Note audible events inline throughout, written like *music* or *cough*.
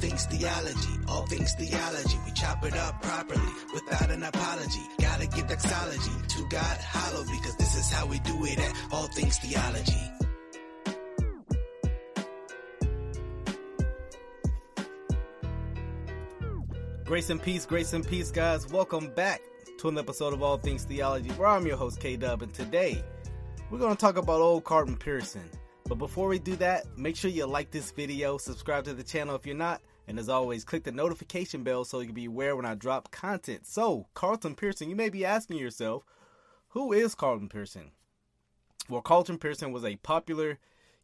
things theology, all things theology. We chop it up properly without an apology. Gotta give doxology to God hollow because this is how we do it at all things theology. Grace and peace, grace and peace, guys. Welcome back to an episode of All Things Theology, where I'm your host, K Dub, and today we're going to talk about old Carlton Pearson. But before we do that, make sure you like this video, subscribe to the channel if you're not, and as always, click the notification bell so you can be aware when I drop content. So, Carlton Pearson, you may be asking yourself, who is Carlton Pearson? Well, Carlton Pearson was a popular,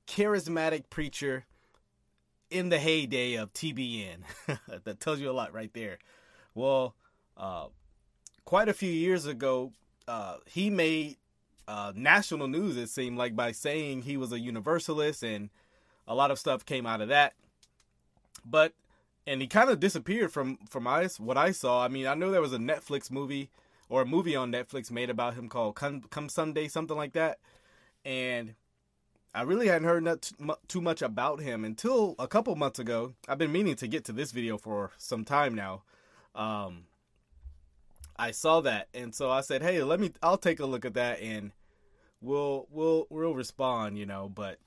charismatic preacher in the heyday of TBN. *laughs* that tells you a lot right there. Well, uh, quite a few years ago, uh, he made uh, national news, it seemed like, by saying he was a universalist, and a lot of stuff came out of that. But and he kind of disappeared from from I, what I saw. I mean, I know there was a Netflix movie or a movie on Netflix made about him called Come, Come Sunday, something like that, and I really hadn't heard not too much about him until a couple months ago. I've been meaning to get to this video for some time now. Um, I saw that, and so I said, "Hey, let me. I'll take a look at that, and we'll we'll we'll respond." You know, but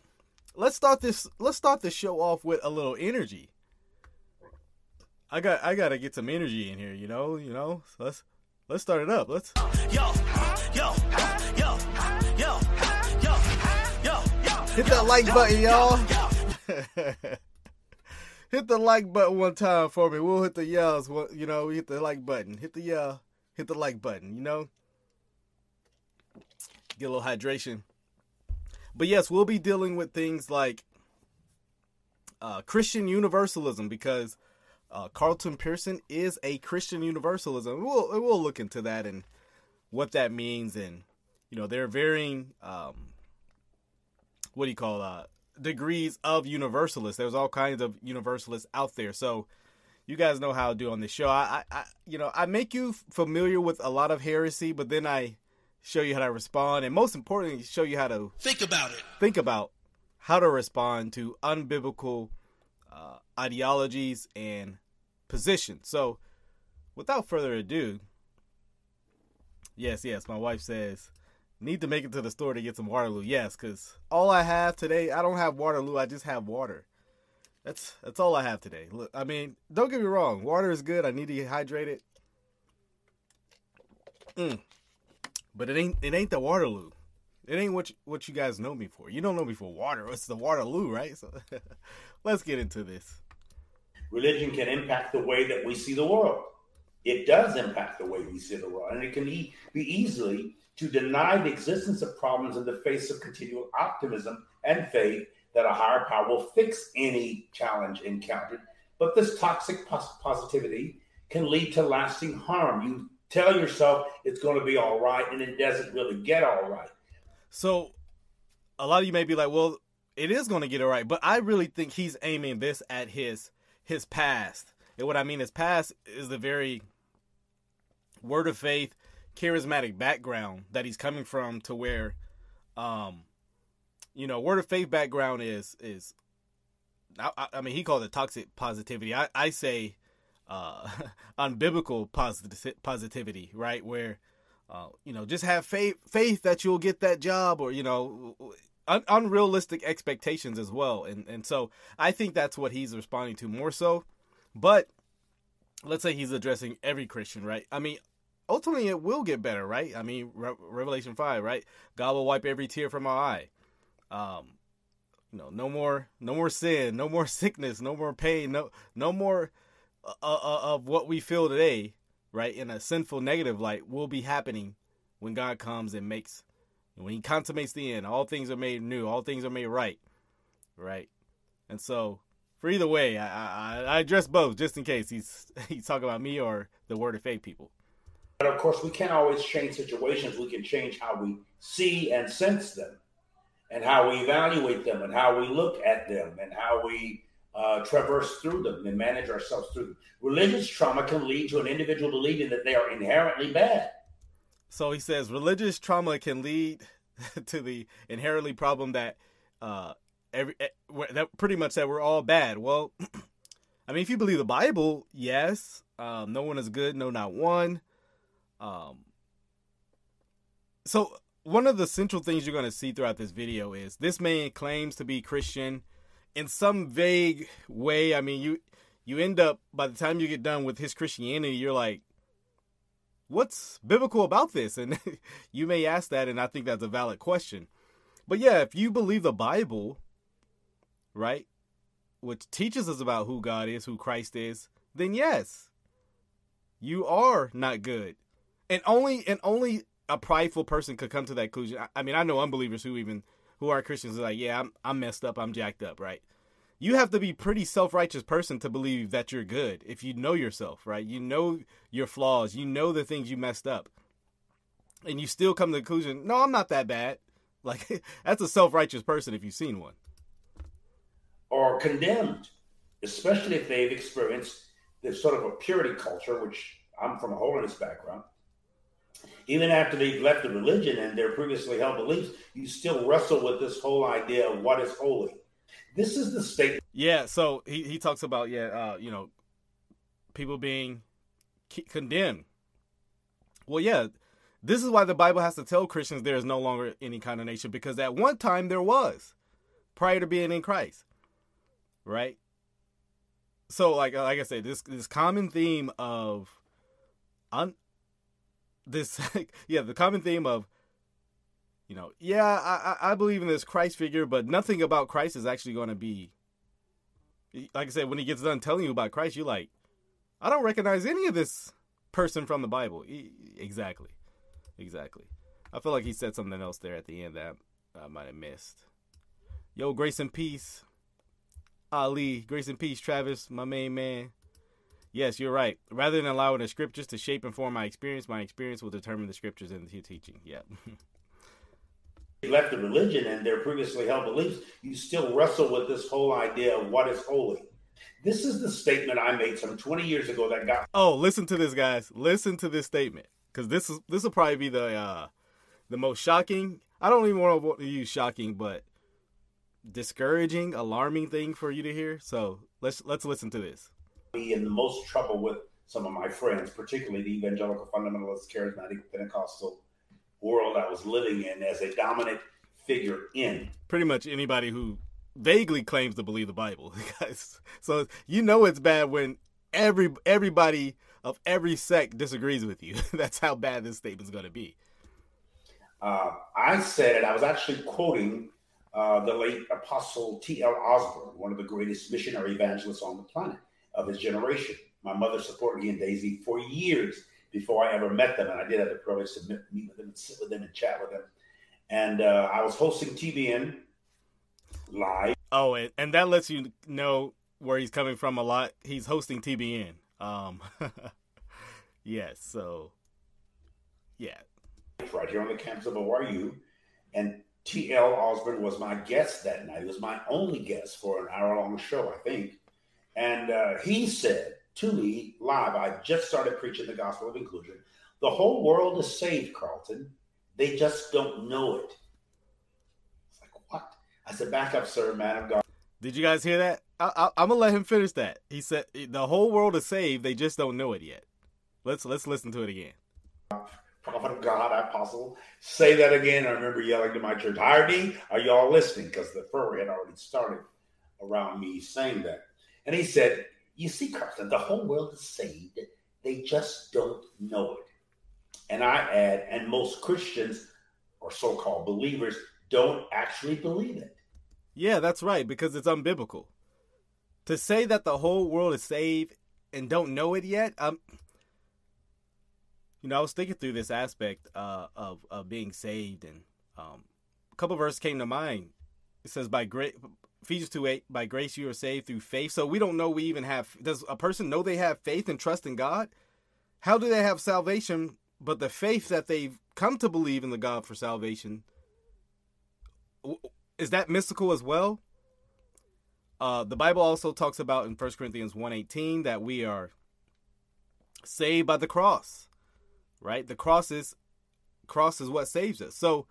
let's start this. Let's start the show off with a little energy. I got I got to get some energy in here. You know, you know. So let's let's start it up. Let's. Yo, yo, yo, yo, yo, yo, yo. Hit that like button, y'all. *laughs* hit the like button one time for me. We'll hit the yells. You know, we hit the like button. Hit the yell hit the like button, you know? Get a little hydration. But yes, we'll be dealing with things like uh, Christian universalism because uh, Carlton Pearson is a Christian universalism. We'll we'll look into that and what that means, and you know there are varying um, what do you call uh, degrees of universalists. There's all kinds of universalists out there, so you guys know how I do on this show. I, I, you know, I make you familiar with a lot of heresy, but then I show you how to respond, and most importantly, show you how to think about it. Think about how to respond to unbiblical uh, ideologies and positions. So, without further ado, yes, yes, my wife says need to make it to the store to get some Waterloo. Yes, because all I have today, I don't have Waterloo. I just have water. That's that's all I have today. Look, I mean, don't get me wrong. Water is good. I need to get hydrated. Mm. But it ain't it ain't the Waterloo. It ain't what you, what you guys know me for. You don't know me for water. It's the Waterloo, right? So *laughs* let's get into this. Religion can impact the way that we see the world. It does impact the way we see the world, and it can be, be easily to deny the existence of problems in the face of continual optimism and faith that a higher power will fix any challenge encountered. But this toxic pos- positivity can lead to lasting harm. You tell yourself it's going to be all right, and it doesn't really get all right. So, a lot of you may be like, "Well, it is going to get all right," but I really think he's aiming this at his his past. And what I mean his past is the very word of faith, charismatic background that he's coming from, to where um, you know, word of faith background is is. I, I mean, he called it toxic positivity. I I say, uh, *laughs* unbiblical posit- positivity, right? Where, uh, you know, just have faith faith that you'll get that job, or you know, un- unrealistic expectations as well. And and so I think that's what he's responding to more so. But let's say he's addressing every Christian, right? I mean, ultimately it will get better, right? I mean, Re- Revelation 5, right? God will wipe every tear from our eye. Um, you know, no more, no more sin, no more *laughs* sickness, no more pain, no, no more uh, uh, uh, of what we feel today, right? In a sinful, negative light, will be happening when God comes and makes, when He consummates the end. All things are made new. All things are made right, right? And so, for either way, I, I, I address both just in case he's *laughs* he's talking about me or the Word of Faith people. But of course, we can't always change situations. We can change how we see and sense them and how we evaluate them and how we look at them and how we uh, traverse through them and manage ourselves through them. Religious trauma can lead to an individual believing that they are inherently bad. So he says religious trauma can lead *laughs* to the inherently problem that uh, every eh, that pretty much that we're all bad. Well, *clears throat* I mean, if you believe the Bible, yes. Um, no one is good, no, not one. Um, so one of the central things you're going to see throughout this video is this man claims to be Christian in some vague way. I mean, you you end up by the time you get done with his Christianity, you're like, what's biblical about this? And *laughs* you may ask that, and I think that's a valid question. But yeah, if you believe the Bible, right, which teaches us about who God is, who Christ is, then yes, you are not good. And only and only a prideful person could come to that conclusion. I, mean, I know unbelievers who even who are Christians are like, yeah, I'm I'm messed up, I'm jacked up, right? You have to be pretty self-righteous person to believe that you're good. If you know yourself, right? You know your flaws, you know the things you messed up. And you still come to the conclusion, no, I'm not that bad. *laughs* Like that's a self-righteous person if you've seen one. Or condemned, especially if they've experienced this sort of a purity culture, which I'm from a holiness background even after they've left the religion and their previously held beliefs, you still wrestle with this whole idea of what is holy. This is the state. Yeah, so he, he talks about, yeah, uh, you know, people being condemned. Well, yeah, this is why the Bible has to tell Christians there is no longer any condemnation because at one time there was prior to being in Christ. Right? So like like I said, this this common theme of un, this *laughs* yeah the common theme of you know yeah I I believe in this Christ figure, but nothing about Christ is actually going to be like I said when he gets done telling you about Christ, you're like I don't recognize any of this person from the Bible. Exactly, exactly. I feel like he said something else there at the end that I might have missed. Yo, grace and peace. Ali, grace and peace, Travis, my main man. Yes, you're right. Rather than allowing the scriptures to shape and form my experience, my experience will determine the scriptures and the teaching. Yeah. *laughs* left the religion and their previously held beliefs, you still wrestle with this whole idea of what is holy. This is the statement I made some 20 years ago that got. Oh, listen to this, guys. Listen to this statement because this is this will probably be the uh, the most shocking. I don't even want to use shocking, but discouraging, alarming thing for you to hear. So let's let's listen to this be in the most trouble with some of my friends, particularly the evangelical fundamentalist, charismatic Pentecostal world I was living in as a dominant figure in. Pretty much anybody who vaguely claims to believe the Bible, *laughs* guys. So you know it's bad when every everybody of every sect disagrees with you. *laughs* That's how bad this statement's going to be. Uh, I said it. I was actually quoting uh, the late Apostle T.L. Osborn, one of the greatest missionary evangelists on the planet of his generation. My mother supported me and Daisy for years before I ever met them, and I did have the privilege to meet with them and sit with them and chat with them. And uh, I was hosting TBN live. Oh, and, and that lets you know where he's coming from a lot. He's hosting TBN. Um, *laughs* yes, so yeah, right here on the campus of ORU, and T.L. Osborn was my guest that night. He was my only guest for an hour long show, I think. And uh, he said to me live, I just started preaching the gospel of inclusion. The whole world is saved, Carlton. They just don't know it. It's like, what? I said, back up, sir, man of God. Did you guys hear that? I, am gonna let him finish that. He said the whole world is saved. They just don't know it yet. Let's let's listen to it again. Prophet of God, apostle, say that again. I remember yelling to my church, "Hardy, are y'all listening?" Because the furor had already started around me saying that. And he said, You see, Carlton, the whole world is saved. They just don't know it. And I add, and most Christians or so called believers don't actually believe it. Yeah, that's right, because it's unbiblical. To say that the whole world is saved and don't know it yet, um, you know, I was thinking through this aspect uh, of of being saved, and um, a couple verses came to mind. It says, "By great Ephesians 2 8, by grace you are saved through faith. So we don't know we even have. Does a person know they have faith and trust in God? How do they have salvation? But the faith that they've come to believe in the God for salvation, is that mystical as well? Uh, the Bible also talks about in 1 Corinthians 1.18 that we are saved by the cross, right? The cross is, cross is what saves us. So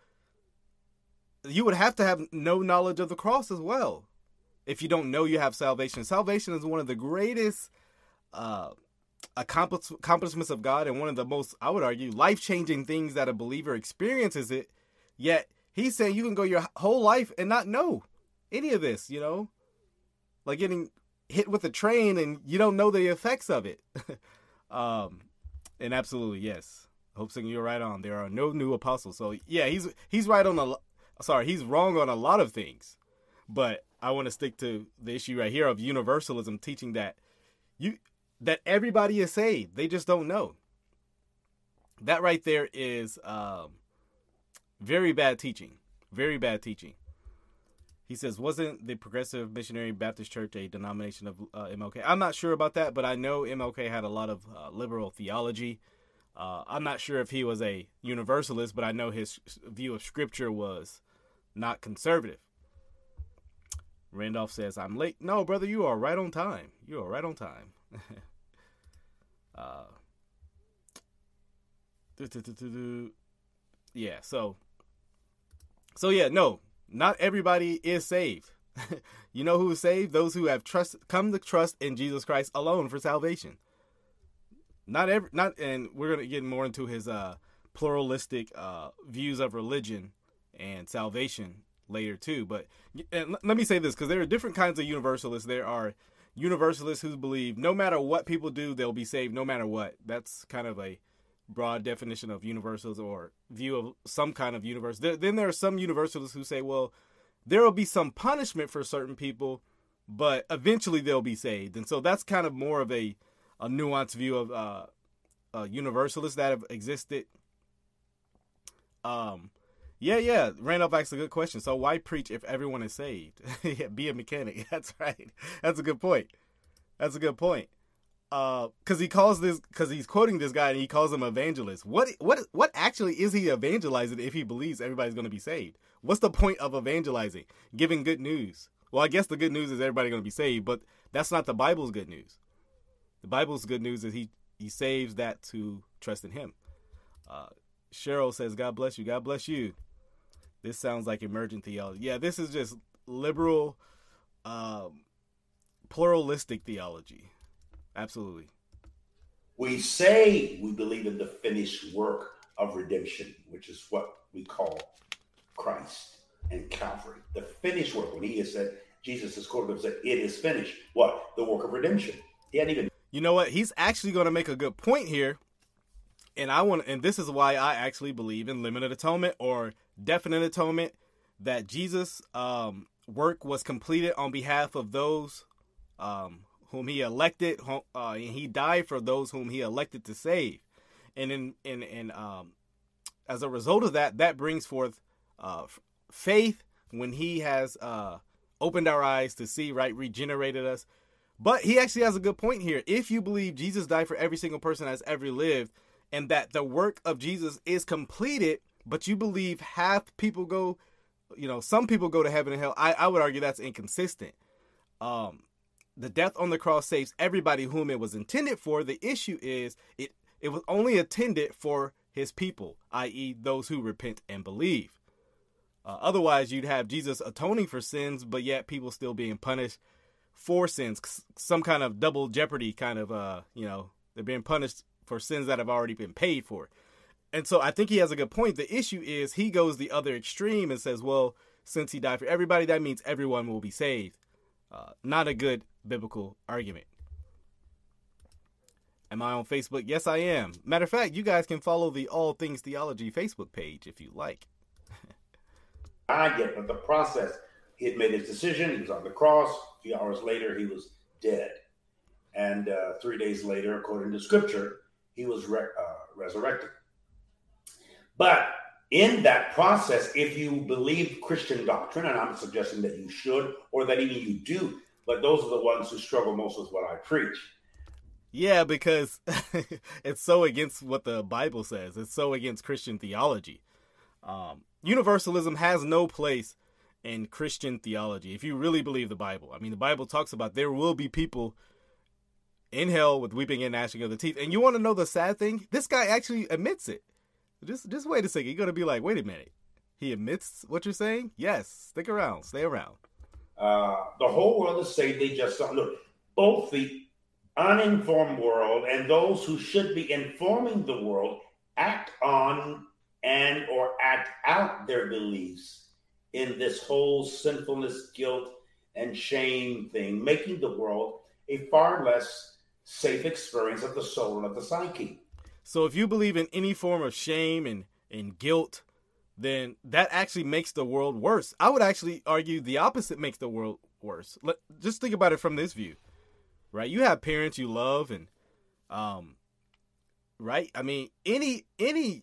you would have to have no knowledge of the cross as well. If you don't know you have salvation. Salvation is one of the greatest uh, accomplish- accomplishments of God and one of the most, I would argue, life changing things that a believer experiences it. Yet he's saying you can go your whole life and not know any of this, you know? Like getting hit with a train and you don't know the effects of it. *laughs* um, and absolutely, yes. Hope saying you're right on. There are no new apostles. So yeah, he's he's right on a sorry, he's wrong on a lot of things. But I want to stick to the issue right here of universalism teaching that you that everybody is saved. They just don't know. That right there is um, very bad teaching. Very bad teaching. He says, wasn't the Progressive Missionary Baptist Church a denomination of uh, MLK? I'm not sure about that, but I know MLK had a lot of uh, liberal theology. Uh, I'm not sure if he was a universalist, but I know his view of scripture was not conservative. Randolph says, I'm late. No, brother, you are right on time. You are right on time. *laughs* uh, yeah, so so yeah, no, not everybody is saved. *laughs* you know who is saved? Those who have trust come to trust in Jesus Christ alone for salvation. Not every not and we're gonna get more into his uh pluralistic uh views of religion and salvation later too. But let me say this because there are different kinds of universalists. There are universalists who believe no matter what people do, they'll be saved no matter what. That's kind of a broad definition of universals or view of some kind of universe. There, then there are some universalists who say, well, there will be some punishment for certain people, but eventually they'll be saved. And so that's kind of more of a, a nuanced view of uh, uh, universalists that have existed. Um, yeah, yeah. Randolph asked a good question. So why preach if everyone is saved? *laughs* yeah, be a mechanic. *laughs* That's right. That's a good point. That's a good point. Uh, cause he calls this, cause he's quoting this guy and he calls him evangelist. What, what, what actually is he evangelizing if he believes everybody's going to be saved? What's the point of evangelizing? Giving good news. Well, I guess the good news is everybody going to be saved, but that's not the Bible's good news. The Bible's good news is he, he saves that to trust in him. Uh, Cheryl says, God bless you. God bless you. This sounds like emergent theology. Yeah, this is just liberal, um, pluralistic theology. Absolutely. We say we believe in the finished work of redemption, which is what we call Christ and Calvary. The finished work. When he has said, Jesus has quoted him said, It is finished. What? The work of redemption. He hadn't even. You know what? He's actually going to make a good point here. And I want, and this is why I actually believe in limited atonement or definite atonement that Jesus' um, work was completed on behalf of those um, whom he elected, uh, and he died for those whom he elected to save. And in in in um, as a result of that, that brings forth uh, faith when he has uh, opened our eyes to see, right, regenerated us. But he actually has a good point here. If you believe Jesus died for every single person that's ever lived, and that the work of Jesus is completed, but you believe half people go, you know, some people go to heaven and hell. I, I would argue that's inconsistent. Um, the death on the cross saves everybody whom it was intended for. The issue is it it was only intended for his people, i.e., those who repent and believe. Uh, otherwise, you'd have Jesus atoning for sins, but yet people still being punished for sins. Some kind of double jeopardy kind of, uh, you know, they're being punished for sins that have already been paid for. And so I think he has a good point. The issue is he goes the other extreme and says, well, since he died for everybody, that means everyone will be saved. Uh, not a good biblical argument. Am I on Facebook? Yes, I am. Matter of fact, you guys can follow the All Things Theology Facebook page if you like. *laughs* I get, but the process, he had made his decision. He was on the cross. A few hours later, he was dead. And uh, three days later, according to scripture, he was re- uh, resurrected. But in that process, if you believe Christian doctrine, and I'm suggesting that you should, or that even you do, but those are the ones who struggle most with what I preach. Yeah, because *laughs* it's so against what the Bible says. It's so against Christian theology. Um, universalism has no place in Christian theology. If you really believe the Bible, I mean, the Bible talks about there will be people in hell with weeping and gnashing of the teeth. And you want to know the sad thing? This guy actually admits it. Just just wait a second. You're gonna be like, wait a minute. He admits what you're saying? Yes. Stick around. Stay around. Uh, the whole world is saying They just don't look. Both the uninformed world and those who should be informing the world act on and or act out their beliefs in this whole sinfulness, guilt, and shame thing, making the world a far less safe experience of the soul and of the psyche. So if you believe in any form of shame and, and guilt, then that actually makes the world worse. I would actually argue the opposite makes the world worse. Let, just think about it from this view, right? You have parents you love, and um, right? I mean, any any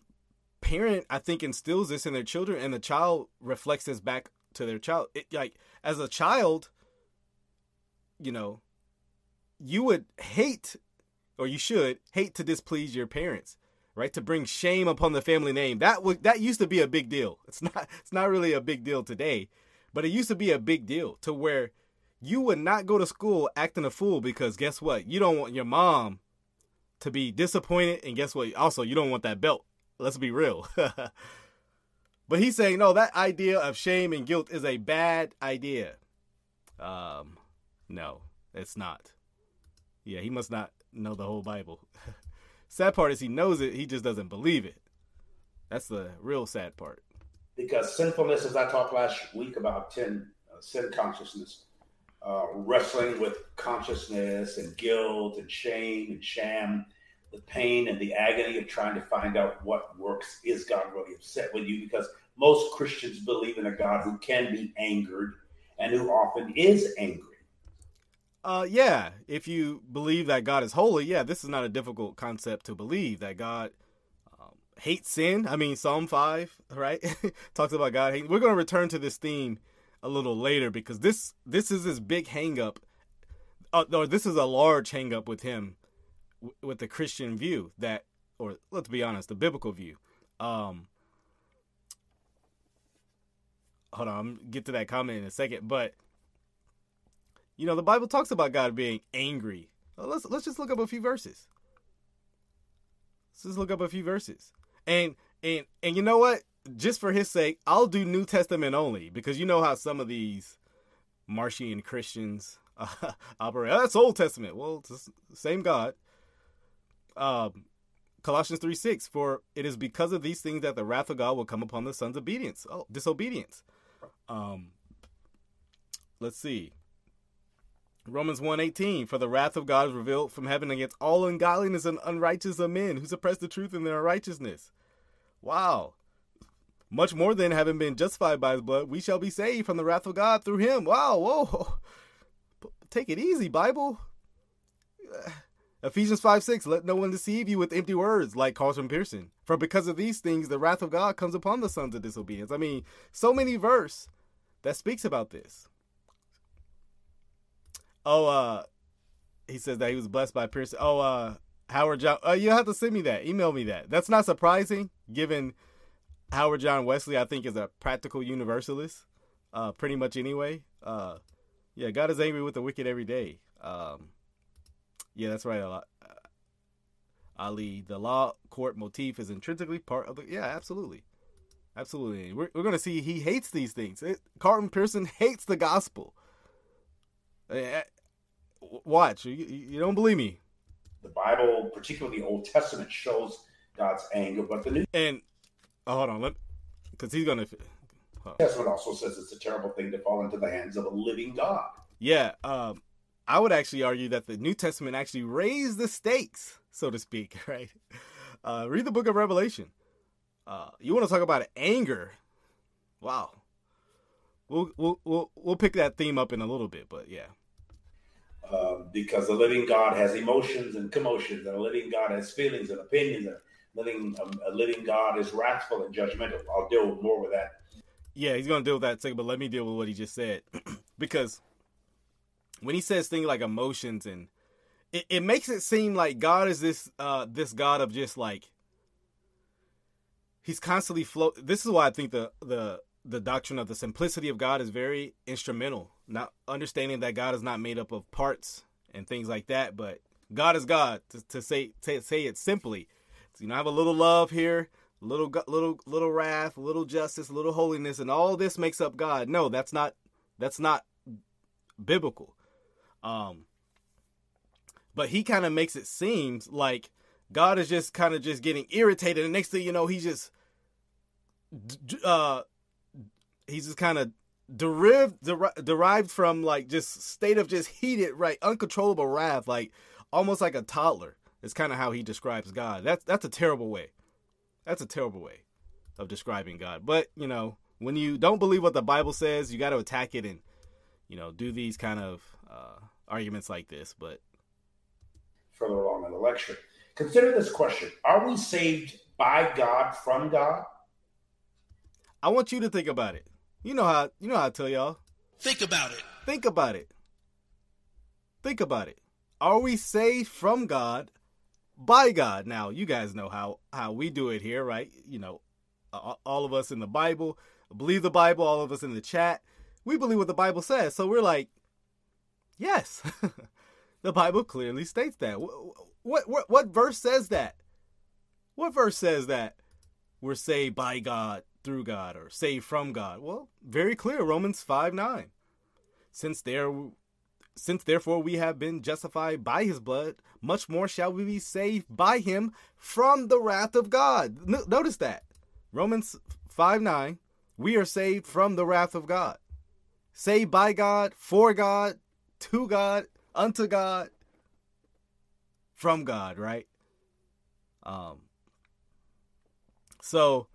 parent I think instills this in their children, and the child reflects this back to their child. It, like as a child, you know, you would hate, or you should hate to displease your parents, right? To bring shame upon the family name. That was that used to be a big deal. It's not it's not really a big deal today, but it used to be a big deal to where you would not go to school acting a fool because guess what? You don't want your mom to be disappointed, and guess what? Also, you don't want that belt. Let's be real. *laughs* but he's saying no. That idea of shame and guilt is a bad idea. Um, no, it's not. Yeah, he must not know the whole Bible. *laughs* sad part is he knows it, he just doesn't believe it. That's the real sad part. Because sinfulness, as I talked last week about 10, uh, sin consciousness, uh, wrestling with consciousness and guilt and shame and sham, the pain and the agony of trying to find out what works. Is God really upset with you? Because most Christians believe in a God who can be angered and who often is angry. Uh, yeah, if you believe that God is holy, yeah, this is not a difficult concept to believe that God um, hates sin. I mean, Psalm 5, right? *laughs* Talks about God hating. We're going to return to this theme a little later because this this is his big hangup, uh, or this is a large hangup with him, w- with the Christian view that, or let's be honest, the biblical view. Um, hold on, I'm get to that comment in a second, but you know, the Bible talks about God being angry. Let's let's just look up a few verses. Let's just look up a few verses. And and and you know what? Just for his sake, I'll do New Testament only because you know how some of these Marcion Christians uh, *laughs* operate. Oh, that's Old Testament. Well, it's the same God. Um, Colossians 3 6, for it is because of these things that the wrath of God will come upon the sons obedience. Oh, disobedience. Um, let's see. Romans 1:18 For the wrath of God is revealed from heaven against all ungodliness and unrighteousness of men who suppress the truth in their unrighteousness. Wow. Much more than having been justified by his blood, we shall be saved from the wrath of God through him. Wow, whoa. *laughs* Take it easy, Bible. *sighs* Ephesians 5 6, let no one deceive you with empty words, like Carlton Pearson. For because of these things, the wrath of God comes upon the sons of disobedience. I mean, so many verse that speaks about this. Oh, uh, he says that he was blessed by Pearson. Oh, uh, Howard John. Oh, you have to send me that. Email me that. That's not surprising, given Howard John Wesley. I think is a practical universalist. Uh, pretty much anyway. Uh, yeah, God is angry with the wicked every day. Um, yeah, that's right. Uh, Ali, the law court motif is intrinsically part of the. Yeah, absolutely, absolutely. We're we're gonna see he hates these things. It, Carlton Pearson hates the gospel. Watch. You, you don't believe me. The Bible, particularly the Old Testament, shows God's anger, but the New And oh, hold on, let because he's gonna. Testament also says it's a terrible thing to fall into the hands of a living God. Yeah, um, I would actually argue that the New Testament actually raised the stakes, so to speak. *laughs* Right? Uh, read the Book of Revelation. Uh, you want to talk about anger? Wow. We'll we'll we'll we'll pick that theme up in a little bit, but yeah. Um, because the living God has emotions and commotions, and a living God has feelings and opinions, and living um, a living God is wrathful and judgmental. I'll deal with more with that. Yeah, he's gonna deal with that second, but let me deal with what he just said, *clears throat* because when he says things like emotions and it, it makes it seem like God is this uh this God of just like he's constantly float. This is why I think the the the doctrine of the simplicity of God is very instrumental. Not understanding that God is not made up of parts and things like that, but God is God. To, to say to say it simply, so, you know, I have a little love here, little little little wrath, little justice, little holiness, and all this makes up God. No, that's not that's not biblical. Um, but he kind of makes it seem like God is just kind of just getting irritated, and next thing you know, he's just uh, he's just kind of derived der- derived from like just state of just heated, right, uncontrollable wrath, like almost like a toddler. It's kind of how he describes God. That's that's a terrible way. That's a terrible way of describing God. But you know, when you don't believe what the Bible says, you got to attack it and you know do these kind of uh, arguments like this. But further along in the lecture, consider this question: Are we saved by God from God? I want you to think about it. You know how you know how I tell y'all. Think about it. Think about it. Think about it. Are we saved from God by God? Now, you guys know how how we do it here, right? You know, all of us in the Bible believe the Bible, all of us in the chat, we believe what the Bible says. So we're like, yes. *laughs* the Bible clearly states that. What, what what verse says that? What verse says that we're saved by God through God or saved from God? Well, very clear, Romans 5 9. Since there since therefore we have been justified by his blood, much more shall we be saved by him from the wrath of God. notice that. Romans 5 9. We are saved from the wrath of God. Saved by God, for God, to God, unto God, from God, right? Um so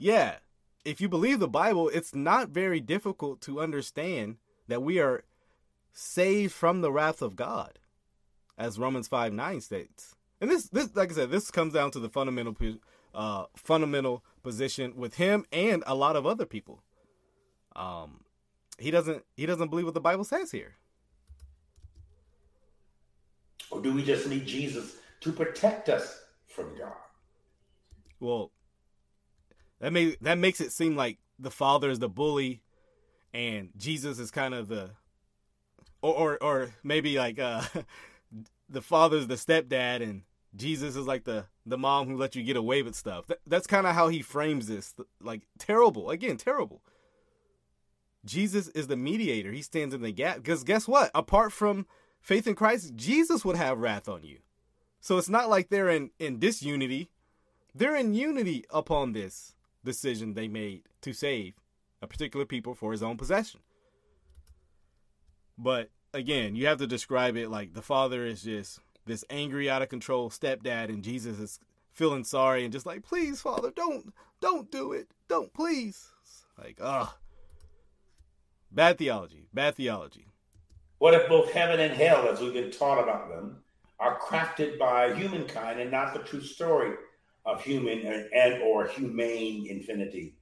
yeah, if you believe the Bible, it's not very difficult to understand that we are saved from the wrath of God, as Romans 5 9 states. And this, this, like I said, this comes down to the fundamental, uh, fundamental position with him and a lot of other people. Um, he doesn't, he doesn't believe what the Bible says here. Or do we just need Jesus to protect us from God? Well, that may that makes it seem like the father is the bully and Jesus is kind of the or or, or maybe like uh *laughs* the father's the stepdad and Jesus is like the the mom who let you get away with stuff. That, that's kind of how he frames this like terrible. Again, terrible. Jesus is the mediator. He stands in the gap because guess what? Apart from faith in Christ, Jesus would have wrath on you. So it's not like they're in in disunity. They're in unity upon this decision they made to save a particular people for his own possession. But again, you have to describe it like the father is just this angry, out of control stepdad, and Jesus is feeling sorry and just like, please, father, don't, don't do it, don't, please. Like, ah, bad theology, bad theology. What if both heaven and hell, as we've been taught about them, are crafted by humankind and not the true story of human and, and or humane infinity.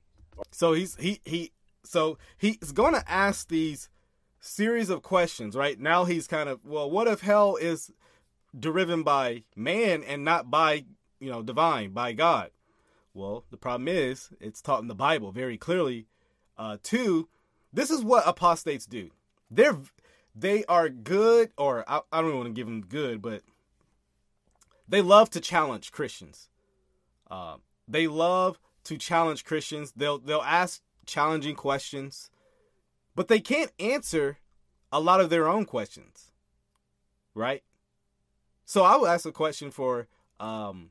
So he's he he so he's going to ask these series of questions, right? Now he's kind of well, what if hell is driven by man and not by, you know, divine, by God? Well, the problem is it's taught in the Bible very clearly. Uh, two, this is what apostates do. They're they are good, or I, I don't want to give them good, but they love to challenge Christians. Uh, they love to challenge Christians. They'll they'll ask challenging questions, but they can't answer a lot of their own questions, right? So I will ask a question for um,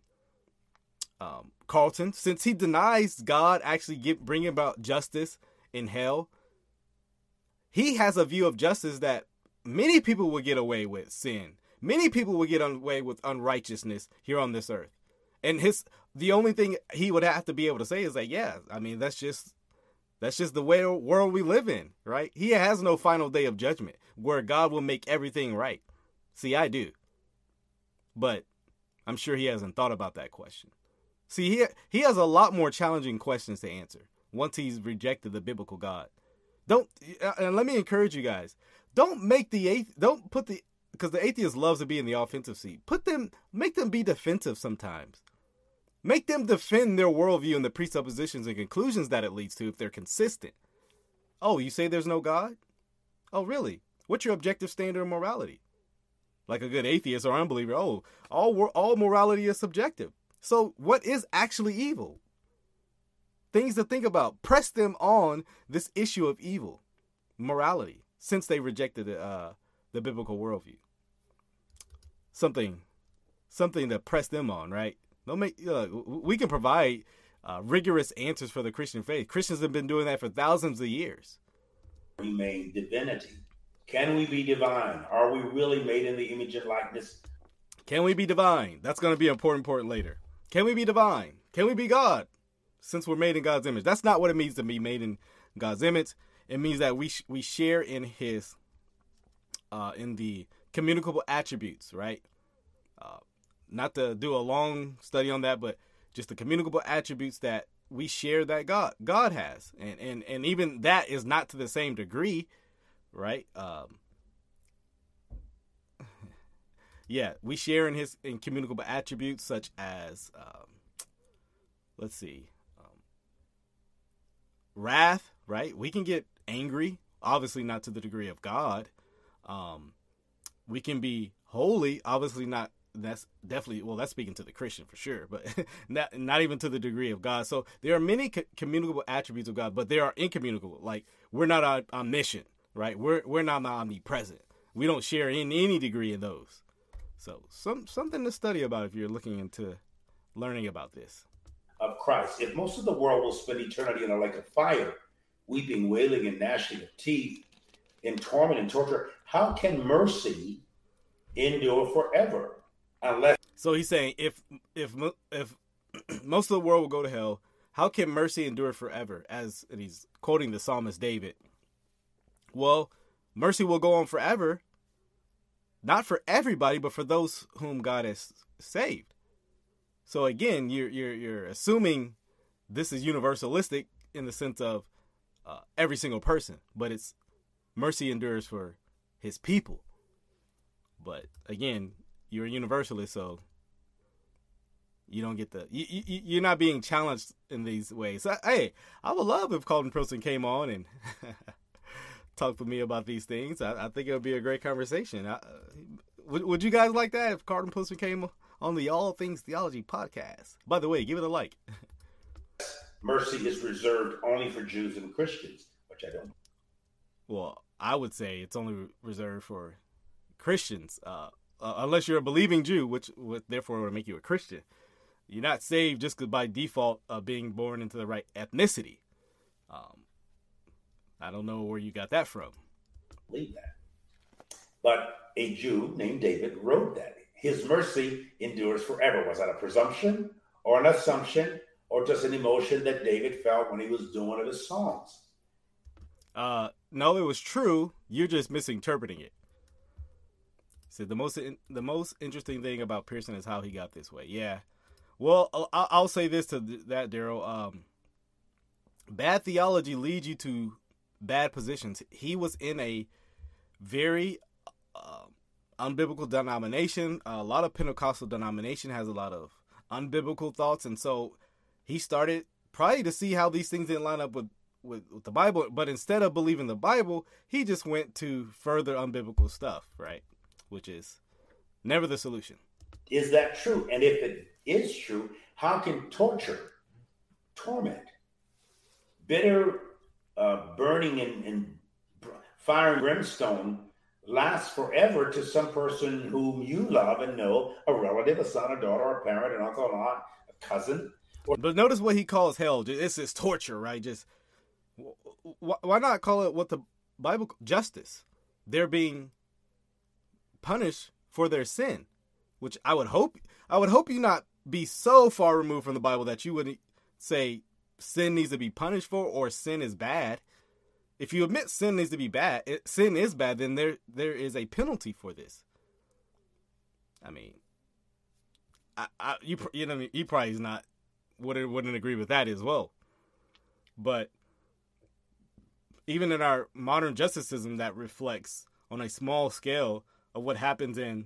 um, Carlton, since he denies God actually get, bringing about justice in hell. He has a view of justice that many people will get away with sin. Many people will get away with unrighteousness here on this earth. And his the only thing he would have to be able to say is like, yeah, I mean, that's just that's just the way world we live in, right? He has no final day of judgment where God will make everything right. See, I do. But I'm sure he hasn't thought about that question. See, he he has a lot more challenging questions to answer once he's rejected the biblical God. Don't uh, and let me encourage you guys. Don't make the eighth don't put the because the atheist loves to be in the offensive seat. Put them make them be defensive sometimes. Make them defend their worldview and the presuppositions and conclusions that it leads to if they're consistent. Oh, you say there's no God? Oh, really? What's your objective standard of morality? Like a good atheist or unbeliever, oh, all all morality is subjective. So, what is actually evil? Things to think about. Press them on this issue of evil, morality. since they rejected uh, the biblical worldview. Something, something to press them on, right? Don't make. Uh, we can provide uh, rigorous answers for the Christian faith. Christians have been doing that for thousands of years. Remain divinity. Can we be divine? Are we really made in the image and likeness? Can we be divine? That's going to be important, important later. Can we be divine? Can we be God? Since we're made in God's image, that's not what it means to be made in God's image. It means that we sh- we share in His, uh, in the communicable attributes, right? Uh, not to do a long study on that, but just the communicable attributes that we share that God God has, and and and even that is not to the same degree, right? Um, *sighs* yeah, we share in His incommunicable attributes such as, um, let's see, um, wrath, right? We can get angry, obviously not to the degree of God. Um, we can be holy, obviously not that's definitely well that's speaking to the christian for sure but *laughs* not not even to the degree of god. So there are many co- communicable attributes of god but they are incommunicable. Like we're not omniscient right? We're we're not omnipresent. We don't share in any degree in those. So some something to study about if you're looking into learning about this. Of christ. If most of the world will spend eternity in a lake of fire weeping wailing and gnashing of teeth in torment and torture how can mercy endure forever unless so he's saying if if if *clears throat* most of the world will go to hell how can mercy endure forever? As and he's quoting the psalmist david. Well mercy will go on forever. Not for everybody but for those whom god has saved. So again you're you're, you're assuming this is universalistic in the sense of uh, every single person but it's mercy endures for his people. But again you're a universalist, so you don't get the you, you you're not being challenged in these ways. So, hey, I would love if Carlton Pearson came on and *laughs* talked with me about these things. I, I think it would be a great conversation. I, would, would you guys like that if Carlton Pearson came on the All Things Theology podcast? By the way, give it a like. *laughs* Mercy is reserved only for Jews and Christians, which I don't. Well, I would say it's only reserved for Christians. Uh, uh, unless you're a believing Jew, which would therefore would make you a Christian. You're not saved just by default of being born into the right ethnicity. Um, I don't know where you got that from. Believe that. But a Jew named David wrote that. His mercy endures forever. Was that a presumption or an assumption or just an emotion that David felt when he was doing one of his songs? Uh, no, it was true. You're just misinterpreting it. So the most the most interesting thing about Pearson is how he got this way. Yeah. Well, I'll, I'll say this to that, Daryl. Um, bad theology leads you to bad positions. He was in a very uh, unbiblical denomination. A lot of Pentecostal denomination has a lot of unbiblical thoughts, and so he started probably to see how these things didn't line up with, with, with the Bible. But instead of believing the Bible, he just went to further unbiblical stuff, right? Which is never the solution. Is that true? And if it is true, how can torture, torment, bitter uh, burning and, and fire and brimstone last forever to some person whom you love and know, a relative, a son, a daughter, a parent, an uncle, an aunt, a cousin? Or- but notice what he calls hell. This is torture, right? Just why not call it what the Bible justice? They're being punished for their sin, which I would hope I would hope you not be so far removed from the Bible that you wouldn't say sin needs to be punished for or sin is bad. If you admit sin needs to be bad, it, sin is bad, then there there is a penalty for this. I mean, I, I you you know he probably is not wouldn't wouldn't agree with that as well. But even in our modern justice system, that reflects on a small scale of what happens in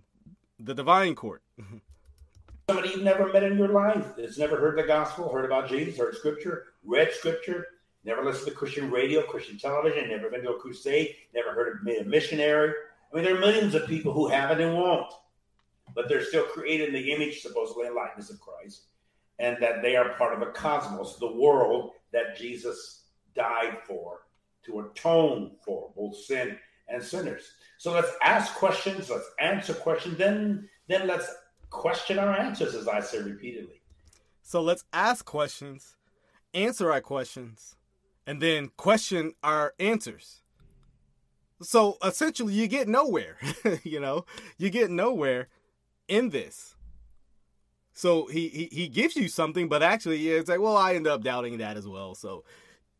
the divine court. *laughs* Somebody you've never met in your life that's never heard the gospel, heard about Jesus, heard scripture, read scripture, never listened to Christian radio, Christian television, never been to a crusade, never heard of being a missionary. I mean, there are millions of people who haven't and won't, but they're still created in the image, supposedly, and likeness of Christ, and that they are part of a cosmos, the world that Jesus died for, to atone for both sin and sinners. So let's ask questions, let's answer questions, then then let's question our answers, as I say repeatedly. So let's ask questions, answer our questions, and then question our answers. So essentially, you get nowhere. *laughs* you know, you get nowhere in this. So he, he he gives you something, but actually, it's like, well, I end up doubting that as well. So,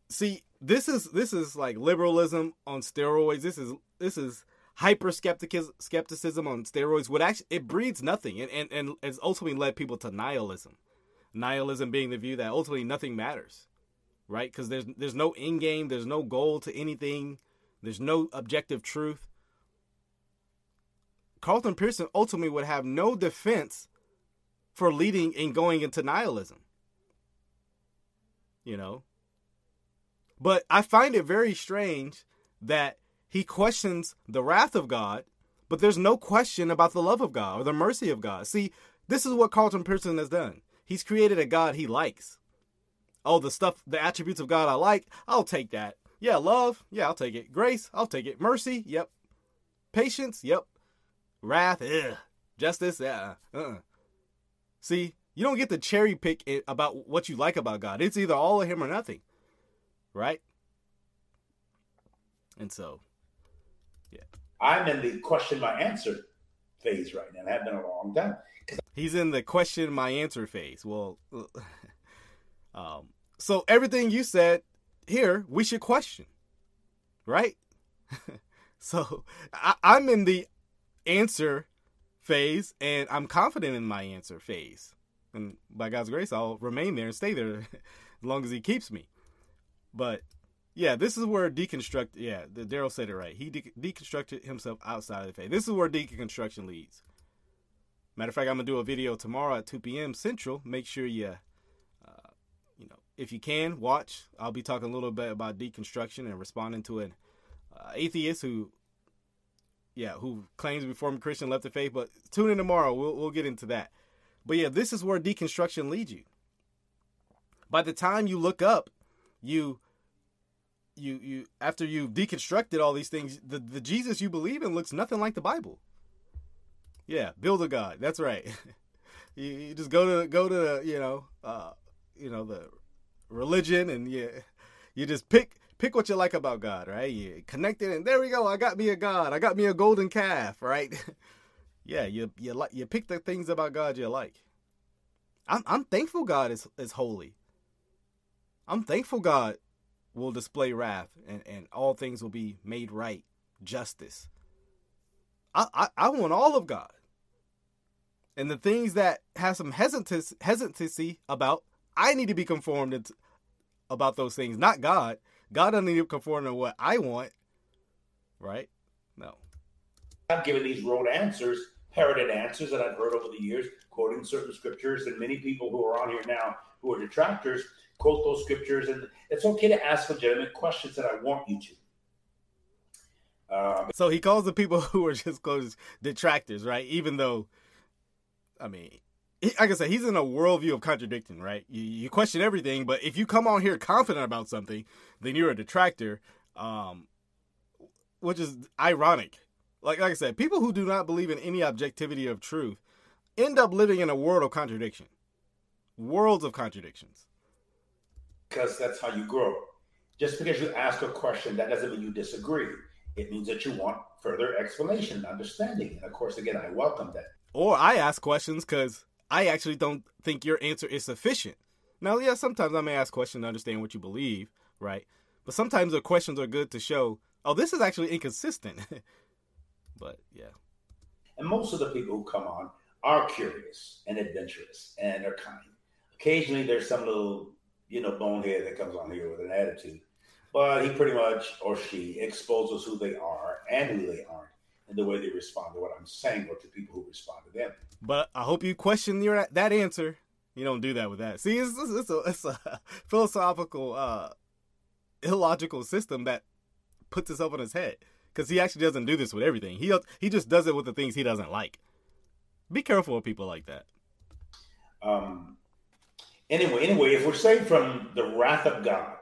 see, this is this is like liberalism on steroids. This is this is hyper skepticism on steroids. Would actually it breeds nothing, and and and it's ultimately led people to nihilism. Nihilism being the view that ultimately nothing matters, right? Because there's there's no end game, there's no goal to anything, there's no objective truth. Carlton Pearson ultimately would have no defense for leading and going into nihilism. You know? But I find it very strange that he questions the wrath of God, but there's no question about the love of God or the mercy of God. See, this is what Carlton Pearson has done. He's created a God he likes. Oh, the stuff, the attributes of God I like, I'll take that. Yeah, love, yeah, I'll take it. Grace, I'll take it. Mercy, yep. Patience, yep. Wrath, ugh. Justice, yeah, uh-uh. See, you don't get to cherry pick about what you like about God. It's either all of Him or nothing, right? And so, yeah. I'm in the question my answer phase right now. I have been a long time. He's in the question my answer phase. Well, *laughs* um, so everything you said here, we should question, right? *laughs* so I, I'm in the answer phase, and I'm confident in my answer phase. And by God's grace, I'll remain there and stay there *laughs* as long as He keeps me. But yeah, this is where deconstruct. Yeah, Daryl said it right. He de- deconstructed himself outside of the faith. This is where deconstruction leads. Matter of fact, I'm gonna do a video tomorrow at 2 p.m. Central. Make sure you, uh, you know, if you can watch. I'll be talking a little bit about deconstruction and responding to an uh, atheist who yeah, who claims to be former Christian, left the faith. But tune in tomorrow. We'll we'll get into that. But yeah, this is where deconstruction leads you. By the time you look up, you you you after you've deconstructed all these things, the, the Jesus you believe in looks nothing like the Bible. Yeah, build a God. That's right. *laughs* you, you, just go to go to you know uh, you know the religion and yeah, you just pick pick what you like about God, right? You connect it, and there we go. I got me a God. I got me a golden calf, right? *laughs* yeah, you you like you pick the things about God you like. I'm I'm thankful God is is holy. I'm thankful God will display wrath and, and all things will be made right, justice. I, I, I want all of God. And the things that have some hesitancy, hesitancy about, I need to be conformed to, about those things, not God. God doesn't need to conform to what I want, right? No. I've given these rote answers, parroted answers that I've heard over the years, quoting certain scriptures, and many people who are on here now who are detractors quote those scriptures. And it's okay to ask legitimate questions that I want you to. Um, so he calls the people *laughs* who are just close detractors, right? Even though, I mean, like I said, he's in a worldview of contradicting, right? You, you question everything, but if you come on here confident about something, then you're a detractor, um, which is ironic. Like, like I said, people who do not believe in any objectivity of truth end up living in a world of contradiction, worlds of contradictions. Because that's how you grow. Just because you ask a question, that doesn't mean you disagree. It means that you want further explanation, understanding. And of course, again, I welcome that. Or I ask questions because I actually don't think your answer is sufficient. Now, yeah, sometimes I may ask questions to understand what you believe, right? But sometimes the questions are good to show, oh, this is actually inconsistent. *laughs* but yeah. And most of the people who come on are curious and adventurous and are kind. Occasionally, there's some little, you know, bonehead that comes on here with an attitude, but he pretty much or she exposes who they are and who they aren't and the way they respond to what I'm saying or to people who respond to them. But I hope you question your that answer. You don't do that with that. See, it's, it's, a, it's a *laughs* philosophical, uh, illogical system that puts itself on his head because he actually doesn't do this with everything. He he just does it with the things he doesn't like. Be careful with people like that. Um. Anyway, anyway, if we're saved from the wrath of God,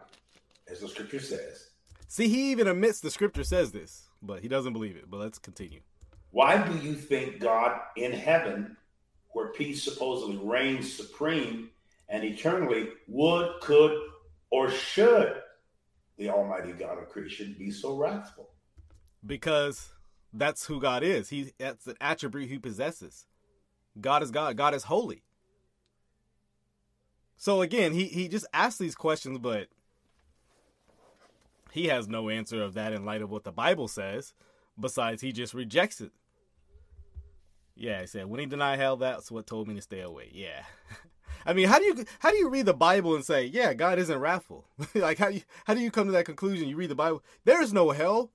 as the scripture says. See, he even admits the scripture says this. but he doesn't believe it. But let's continue. Why do you think God in heaven, where peace supposedly reigns supreme and eternally, would, could, or should the Almighty God of creation be so wrathful? Because that's who God is. He that's an attribute he possesses. God is God. God is holy. So again, he he just asks these questions, but he has no answer of that in light of what the Bible says. Besides, he just rejects it. Yeah, he said when he denied hell, that's what told me to stay away. Yeah. *laughs* I mean, how do you how do you read the Bible and say, yeah, God isn't wrathful? *laughs* like how do you how do you come to that conclusion? You read the Bible, there is no hell.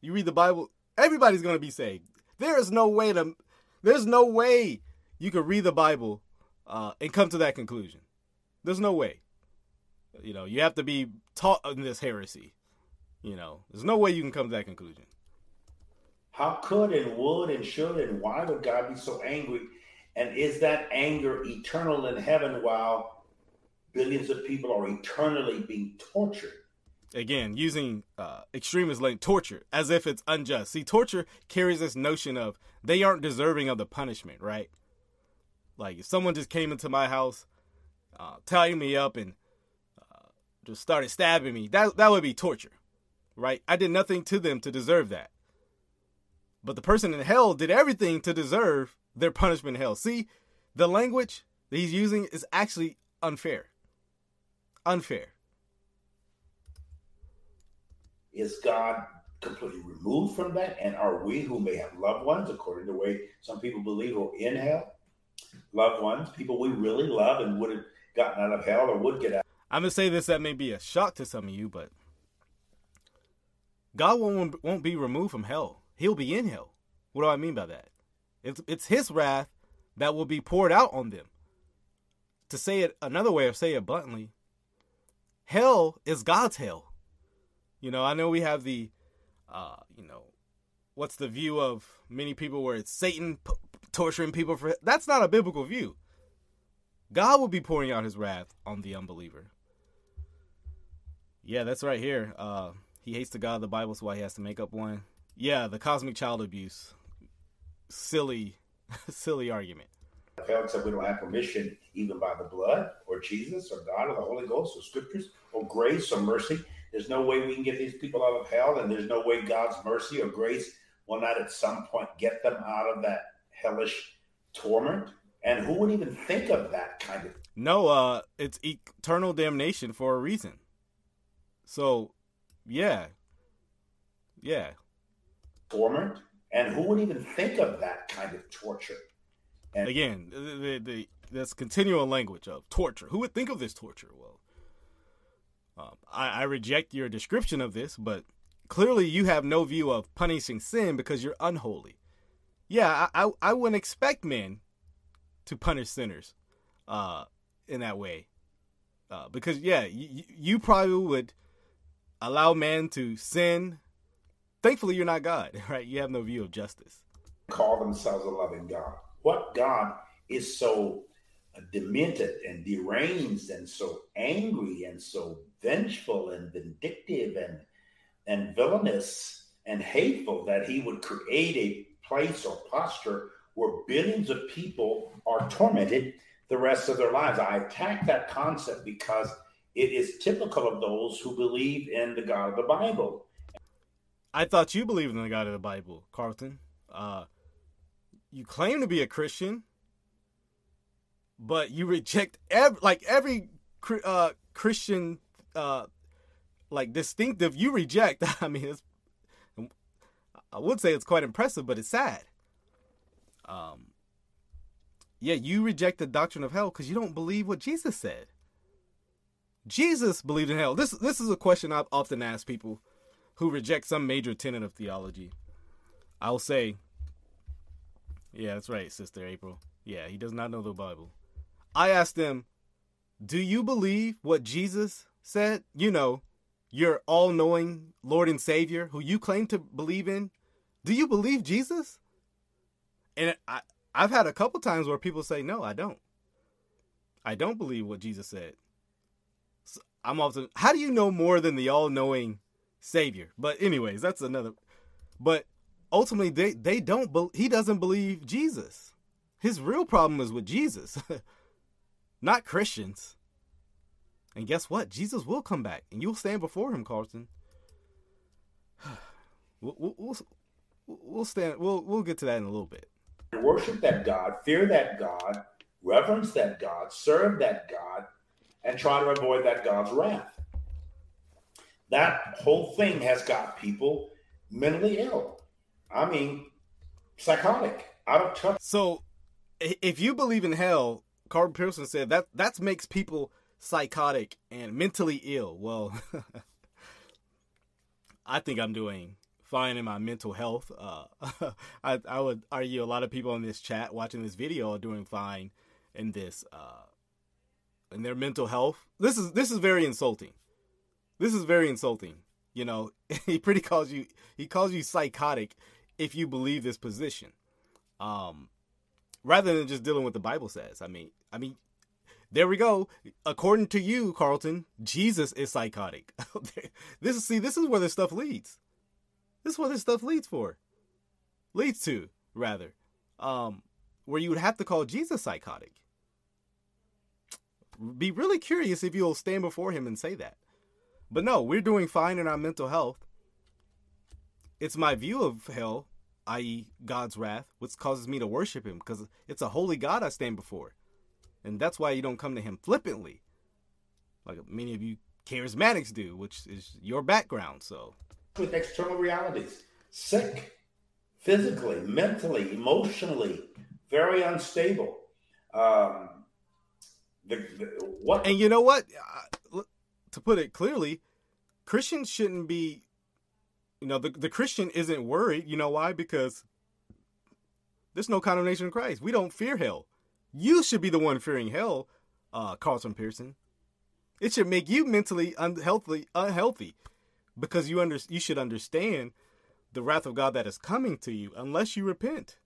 You read the Bible, everybody's going to be saved. There is no way to there's no way you could read the Bible uh, and come to that conclusion. There's no way. You know, you have to be taught in this heresy. You know, there's no way you can come to that conclusion. How could and would and should and why would God be so angry? And is that anger eternal in heaven while billions of people are eternally being tortured? Again, using uh, extremist like torture as if it's unjust. See, torture carries this notion of they aren't deserving of the punishment, right? Like if someone just came into my house, uh, tying me up and uh, just started stabbing me, that that would be torture, right? I did nothing to them to deserve that. But the person in hell did everything to deserve their punishment in hell. See, the language that he's using is actually unfair. Unfair. Is God completely removed from that? And are we who may have loved ones, according to the way some people believe, who are in hell, loved ones, people we really love and would gotten out of hell or would get out? I'm gonna say this that may be a shock to some of you, but God won't won't be removed from hell he'll be in hell. What do I mean by that? It's it's his wrath that will be poured out on them. To say it another way of say it bluntly, hell is God's hell. You know, I know we have the uh, you know, what's the view of many people where it's Satan p- torturing people for that's not a biblical view. God will be pouring out his wrath on the unbeliever. Yeah, that's right here. Uh, he hates the God of the Bible, so why he has to make up one. Yeah, the cosmic child abuse. Silly, *laughs* silly argument. Hell, except we don't have permission, even by the blood, or Jesus, or God, or the Holy Ghost, or Scriptures, or grace, or mercy. There's no way we can get these people out of hell, and there's no way God's mercy or grace will not at some point get them out of that hellish torment. And who would even think of that kind of? No, uh, it's eternal damnation for a reason. So, yeah, yeah, torment. And who would even think of that kind of torture? And again, the, the, the this continual language of torture. Who would think of this torture? Well, um, I, I reject your description of this, but clearly you have no view of punishing sin because you're unholy. Yeah, I, I, I wouldn't expect men to punish sinners uh, in that way. Uh, because, yeah, you, you probably would allow man to sin Thankfully, you're not God, *laughs* right? You have no view of justice. Call themselves a loving God. What God is so demented and deranged and so angry and so vengeful and vindictive and and villainous and hateful that he would create a place or posture where billions of people are tormented the rest of their lives. I attack that concept because it is typical of those who believe in the God of the Bible. I thought you believed in the God of the Bible, Carlton. Uh, you claim to be a Christian, but you reject like every uh, Christian uh, like distinctive you reject. *laughs* I mean, I would say it's quite impressive, but it's sad. Um, yeah, you reject the doctrine of hell because you don't believe what Jesus said. Jesus believed in hell. This this is a question I've often asked people who reject some major tenet of theology. I'll say, yeah, that's right, Sister April. Yeah, he does not know the Bible. I ask them, do you believe what Jesus said? You know, your all knowing Lord and Savior who you claim to believe in. Do you believe Jesus? And I, I've had a couple times where people say, no, I don't. I don't believe what Jesus said. So I'm often, how do you know more than the all knowing Savior. But anyways, that's another But ultimately, they they don't. Be, he doesn't believe Jesus. His real problem is with Jesus, *laughs* not Christians. And guess what? Jesus will come back, and you'll stand before him, Carlton. *sighs* We'll, we'll, we'll, we'll stand. We'll we'll get to that in a little bit. Worship that God, fear that God, reverence that God, serve that God, and try to avoid that God's wrath. That whole thing has got people mentally ill. I mean, psychotic, out of touch. So, if you believe in hell, Carl Pearson said that that makes people psychotic and mentally ill. Well, *laughs* I think I'm doing fine in my mental health. Uh, *laughs* I, I would argue a lot of people in this chat watching this video are doing fine in this uh, in their mental health. This is this is very insulting. This is very insulting. You know, *laughs* he pretty calls you he calls you psychotic if you believe this position. Um, rather than just dealing with the Bible says. I mean, I mean, there we go. According to you, Carlton, Jesus is psychotic. *laughs* this is see, this is where this stuff leads. This is what this stuff leads for. Leads to, rather. Um, where you would have to call Jesus psychotic. Be really curious if you'll stand before him and say that. But no, we're doing fine in our mental health. It's my view of hell, i.e., God's wrath, which causes me to worship him because it's a holy God I stand before. And that's why you don't come to him flippantly, like many of you charismatics do, which is your background. So, with external realities, sick, physically, mentally, emotionally, very unstable. Um, the, the, what? And you know what? Uh, to put it clearly, Christians shouldn't be. You know, the the Christian isn't worried. You know why? Because there's no condemnation in Christ. We don't fear hell. You should be the one fearing hell, uh, Carlton Pearson. It should make you mentally unhealthy, unhealthy, because you under you should understand the wrath of God that is coming to you unless you repent.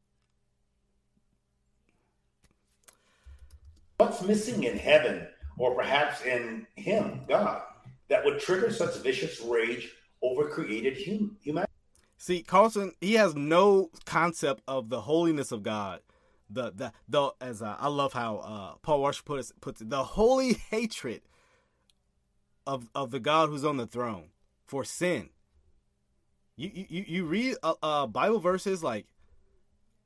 What's missing in heaven, or perhaps in Him, God, that would trigger such vicious rage over created hum- humanity? See, Carlton, he has no concept of the holiness of God. The the the as uh, I love how uh, Paul Washer puts puts it, the holy *laughs* hatred of of the God who's on the throne for sin. You you you read uh, uh Bible verses like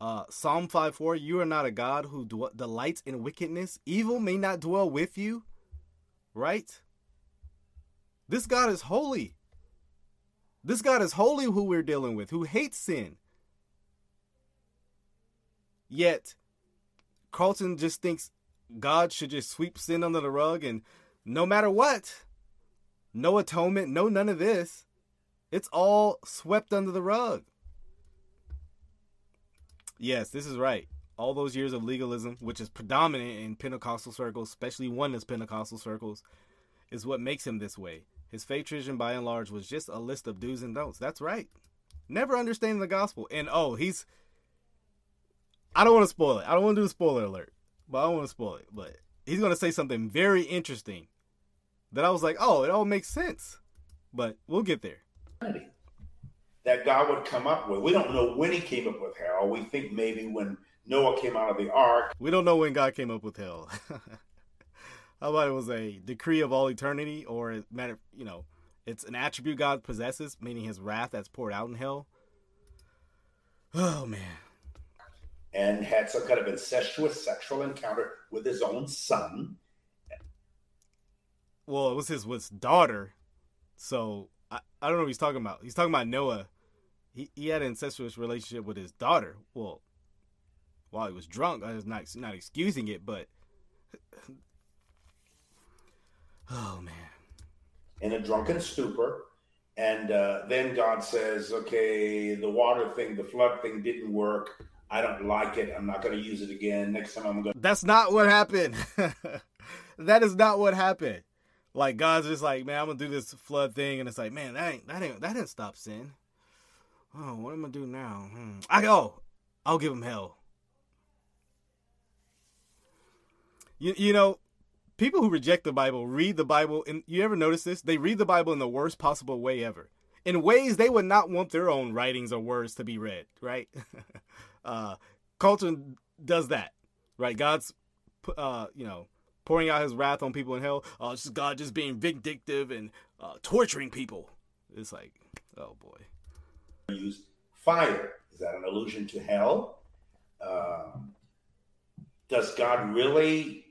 uh, Psalm 5 4, you are not a God who dw- delights in wickedness. Evil may not dwell with you. Right? This God is holy. This God is holy who we're dealing with, who hates sin. Yet, Carlton just thinks God should just sweep sin under the rug and no matter what, no atonement, no none of this. It's all swept under the rug. Yes, this is right. All those years of legalism, which is predominant in Pentecostal circles, especially oneness Pentecostal circles, is what makes him this way. His faith tradition, by and large, was just a list of do's and don'ts. That's right. Never understanding the gospel. And oh, he's. I don't want to spoil it. I don't want to do a spoiler alert, but I don't want to spoil it. But he's going to say something very interesting that I was like, oh, it all makes sense. But we'll get there that God would come up with. We don't know when he came up with hell. We think maybe when Noah came out of the ark. We don't know when God came up with hell. *laughs* How about it was a decree of all eternity, or matter, you know, it's an attribute God possesses, meaning His wrath that's poured out in hell. Oh man! And had some kind of incestuous sexual encounter with his own son. Well, it was his was daughter, so I, I don't know what he's talking about. He's talking about Noah he, he had an incestuous relationship with his daughter. Well, while he was drunk, I was not not excusing it, but *sighs* oh man, in a drunken stupor, and uh, then God says, "Okay, the water thing, the flood thing didn't work. I don't like it. I'm not going to use it again. Next time I'm going." That's not what happened. *laughs* that is not what happened. Like God's just like, man, I'm gonna do this flood thing, and it's like, man, that ain't that ain't that didn't stop sin. Oh, what am I gonna do now? Hmm. I go. I'll give him hell. You you know, people who reject the Bible read the Bible, and you ever notice this? They read the Bible in the worst possible way ever. in ways they would not want their own writings or words to be read, right? *laughs* uh, Carlton does that, right? God's, uh, you know, pouring out his wrath on people in hell. Uh, it's just God just being vindictive and uh, torturing people. It's like, oh boy. Use fire. Is that an allusion to hell? Uh, does God really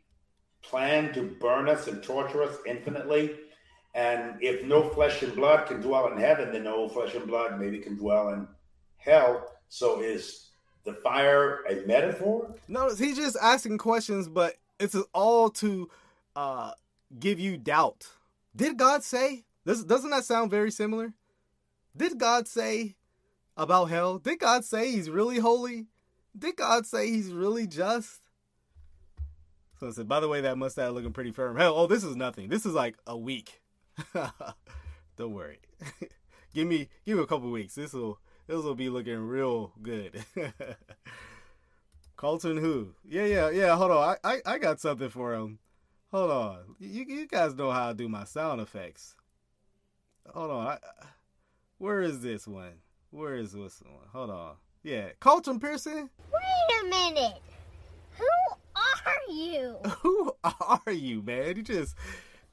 plan to burn us and torture us infinitely? And if no flesh and blood can dwell in heaven, then no flesh and blood maybe can dwell in hell. So is the fire a metaphor? No, he's just asking questions, but it's all to uh, give you doubt. Did God say? This doesn't that sound very similar? Did God say about hell? Did God say he's really holy? Did God say he's really just? So I said, by the way, that mustache looking pretty firm. Hell, oh, this is nothing. This is like a week. *laughs* Don't worry. *laughs* give me give me a couple weeks. This will this will be looking real good. *laughs* Carlton who? Yeah, yeah, yeah. Hold on. I, I, I got something for him. Hold on. You you guys know how I do my sound effects. Hold on. I, where is this one? Where is this one? Hold on. Yeah, Carlton Pearson. Wait a minute. Who are you? *laughs* Who are you, man? You just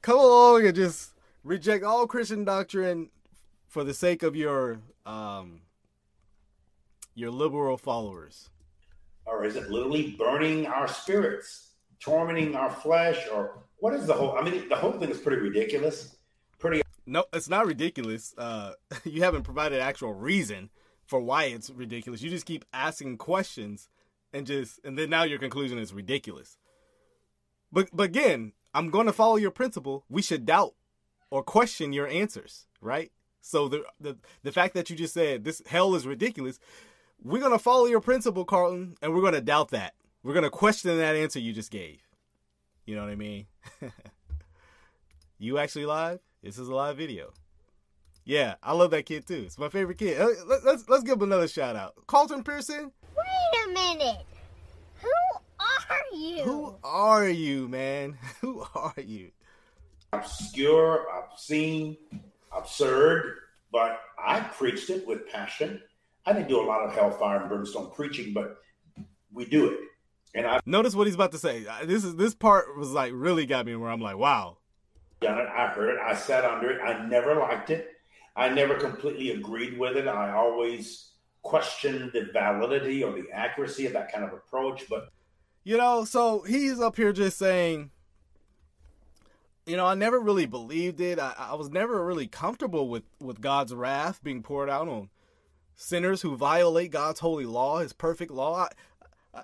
come along and just reject all Christian doctrine for the sake of your um your liberal followers or is it literally burning our spirits, tormenting our flesh, or what is the whole? I mean, the whole thing is pretty ridiculous. Pretty. No, it's not ridiculous. Uh, *laughs* you haven't provided actual reason for why it's ridiculous. You just keep asking questions, and just and then now your conclusion is ridiculous. But but again, I'm going to follow your principle. We should doubt or question your answers, right? So the the the fact that you just said this hell is ridiculous we're going to follow your principle, Carlton, and we're going to doubt that. We're going to question that answer you just gave. You know what I mean? *laughs* you actually live? This is a live video. Yeah, I love that kid too. It's my favorite kid. Uh, let's let's give him another shout out. Carlton Pearson. Wait a minute. Who are you? Who are you, man? *laughs* Who are you? Obscure, obscene, absurd, but I preached it with passion. I didn't do a lot of hellfire and brimstone preaching, but we do it. And I notice what he's about to say. This is this part was like really got me where I'm like, wow. Done it. I heard it. I sat under it. I never liked it. I never completely agreed with it. I always questioned the validity or the accuracy of that kind of approach. But you know, so he's up here just saying, you know, I never really believed it. I, I was never really comfortable with with God's wrath being poured out on sinners who violate God's holy law, His perfect law. I, I,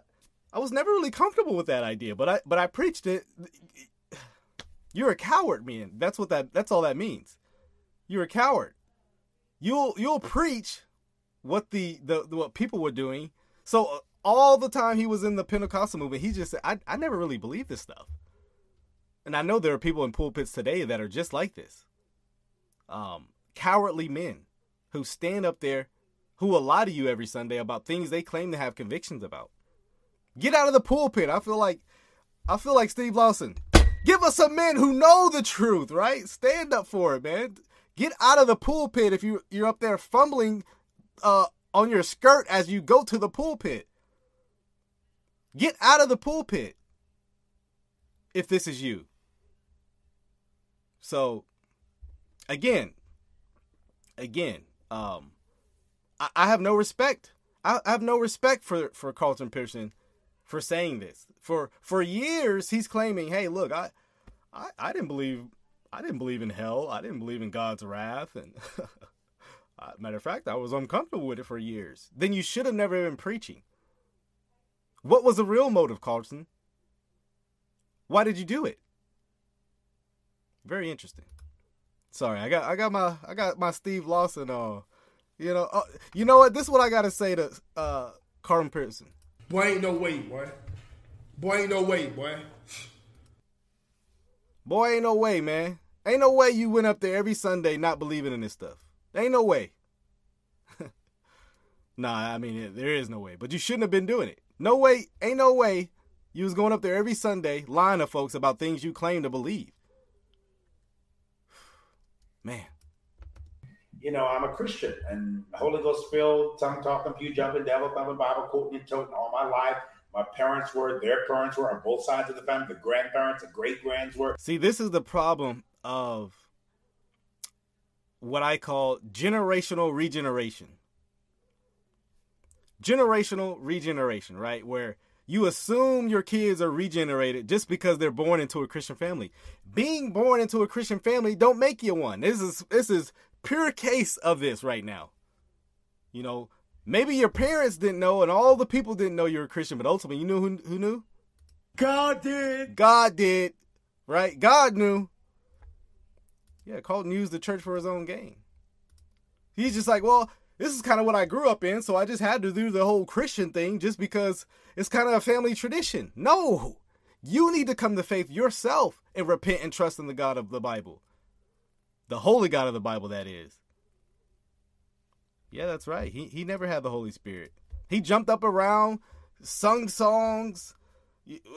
I was never really comfortable with that idea, but I but I preached it. You're a coward, man. That's what that. That's all that means. You're a coward. You'll you'll preach what the the, the what people were doing. So uh, all the time he was in the Pentecostal movement, he just said, I, I never really believed this stuff. And I know there are people in pulpits today that are just like this. Um, cowardly men who stand up there who will lie to you every Sunday about things they claim to have convictions about. Get out of the pulpit. I feel like I feel like Steve Lawson. Give us some men who know the truth, right? Stand up for it, man. Get out of the pulpit if you you're up there fumbling uh, on your skirt as you go to the pulpit. Get out of the pulpit if this is you. So again, again, um, I, I have no respect. I, I have no respect for for Carlton Pearson for saying this. For for years he's claiming, "Hey, look, I I, I didn't believe I didn't believe in hell. I didn't believe in God's wrath and *laughs* matter of fact, I was uncomfortable with it for years. Then you should have never been preaching. What was the real motive, Carlton? Why did you do it? Very interesting. Sorry, I got I got my I got my Steve Lawson uh you know, uh, you know what? This is what I gotta say to uh, Carlton Pearson. Boy, ain't no way, boy. Boy, ain't no way, boy. Boy, ain't no way, man. Ain't no way you went up there every Sunday not believing in this stuff. Ain't no way. *laughs* nah, I mean, there is no way. But you shouldn't have been doing it. No way, ain't no way you was going up there every Sunday lying to folks about things you claim to believe. *sighs* Man you know, I'm a Christian and Holy Ghost filled, tongue talking, pew jumping, devil thumping, Bible quoting, and toting all my life. My parents were, their parents were on both sides of the family. The grandparents, the great grands were. See, this is the problem of what I call generational regeneration. Generational regeneration, right? Where you assume your kids are regenerated just because they're born into a Christian family. Being born into a Christian family don't make you one. This is this is pure case of this right now. You know, maybe your parents didn't know and all the people didn't know you were a Christian, but ultimately you knew who, who knew? God did. God did. Right? God knew. Yeah, Colton used the church for his own gain. He's just like, well, this is kind of what I grew up in, so I just had to do the whole Christian thing just because it's kind of a family tradition. No, you need to come to faith yourself and repent and trust in the God of the Bible. The holy God of the Bible, that is. Yeah, that's right. He, he never had the Holy Spirit. He jumped up around, sung songs,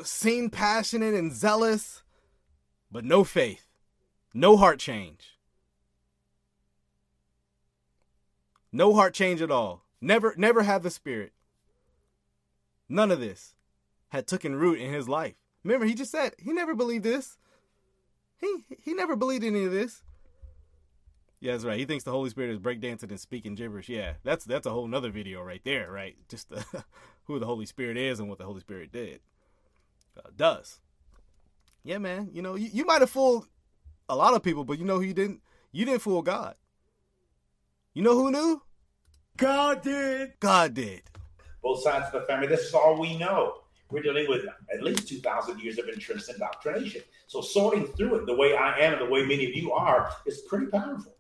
seemed passionate and zealous, but no faith, no heart change. No heart change at all. Never never had the spirit. None of this had taken root in his life. Remember, he just said he never believed this. He he never believed any of this. Yeah, that's right. He thinks the Holy Spirit is breakdancing and speaking gibberish. Yeah, that's that's a whole nother video right there, right? Just the, *laughs* who the Holy Spirit is and what the Holy Spirit did uh, does. Yeah, man. You know, you, you might have fooled a lot of people, but you know who you didn't? You didn't fool God. You know who knew? God did. God did. Both sides of the family. This is all we know. We're dealing with at least 2,000 years of interest indoctrination. So sorting through it the way I am and the way many of you are is pretty powerful.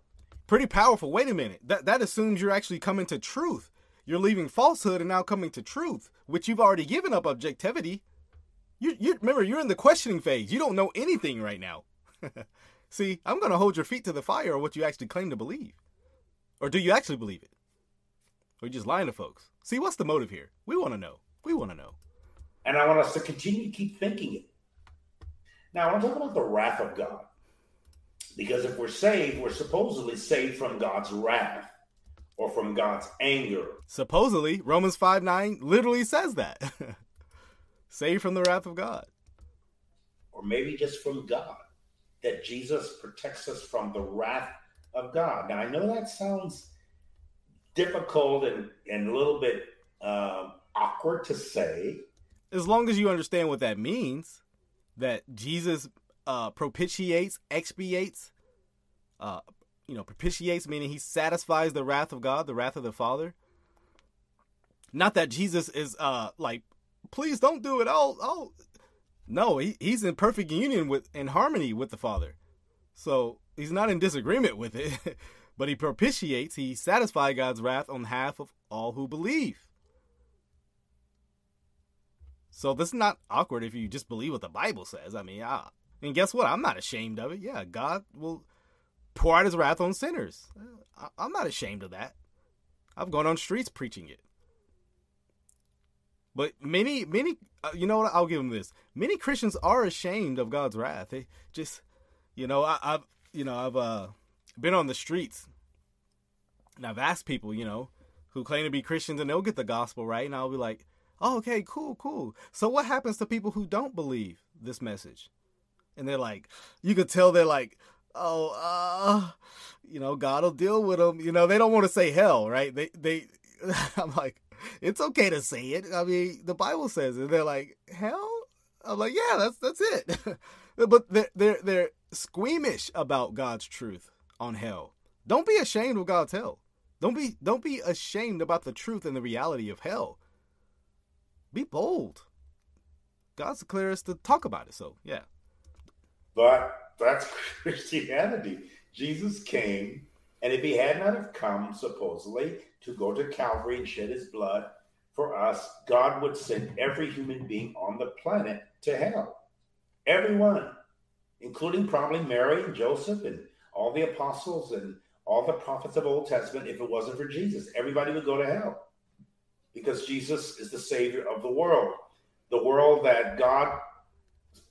Pretty powerful. Wait a minute. That that assumes you're actually coming to truth. You're leaving falsehood and now coming to truth, which you've already given up objectivity. You, you remember you're in the questioning phase. You don't know anything right now. *laughs* See, I'm going to hold your feet to the fire of what you actually claim to believe. Or do you actually believe it? Or you just lying to folks? See, what's the motive here? We want to know. We want to know. And I want us to continue to keep thinking it. Now, I want to talk about the wrath of God. Because if we're saved, we're supposedly saved from God's wrath or from God's anger. Supposedly, Romans 5 9 literally says that. *laughs* saved from the wrath of God. Or maybe just from God. That Jesus protects us from the wrath of God. Now, I know that sounds difficult and, and a little bit um, awkward to say. As long as you understand what that means, that Jesus uh, propitiates, expiates, uh, you know, propitiates, meaning he satisfies the wrath of God, the wrath of the Father. Not that Jesus is uh, like, please don't do it. Oh, oh, no, he, he's in perfect union with, in harmony with the Father. So he's not in disagreement with it, *laughs* but he propitiates, he satisfies God's wrath on behalf of all who believe. So this is not awkward if you just believe what the Bible says. I mean, I, and guess what? I'm not ashamed of it. Yeah, God will pour out his wrath on sinners. I'm not ashamed of that. I've gone on streets preaching it. But many, many, uh, you know what? I'll give them this. Many Christians are ashamed of God's wrath. They just, you know, I, have you know, I've uh, been on the streets and I've asked people, you know, who claim to be Christians and they'll get the gospel right, and I'll be like, oh, okay, cool, cool. So what happens to people who don't believe this message? And they're like, you could tell they're like, oh, uh, you know, God will deal with them. You know, they don't want to say hell, right? They, they, *laughs* I'm like, it's okay to say it. I mean, the Bible says it. They're like, hell? I'm like, yeah, that's that's it. *laughs* but they're they're they're squeamish about God's truth on hell. Don't be ashamed of God's hell. Don't be don't be ashamed about the truth and the reality of hell. Be bold. God's the clearest to talk about it. So yeah. But that's *laughs* Christianity. Jesus came, and if he had not have come, supposedly, to go to Calvary and shed his blood for us, God would send every human being on the planet to hell. Everyone including probably Mary and Joseph and all the apostles and all the prophets of Old Testament, if it wasn't for Jesus. Everybody would go to hell because Jesus is the Savior of the world. The world that God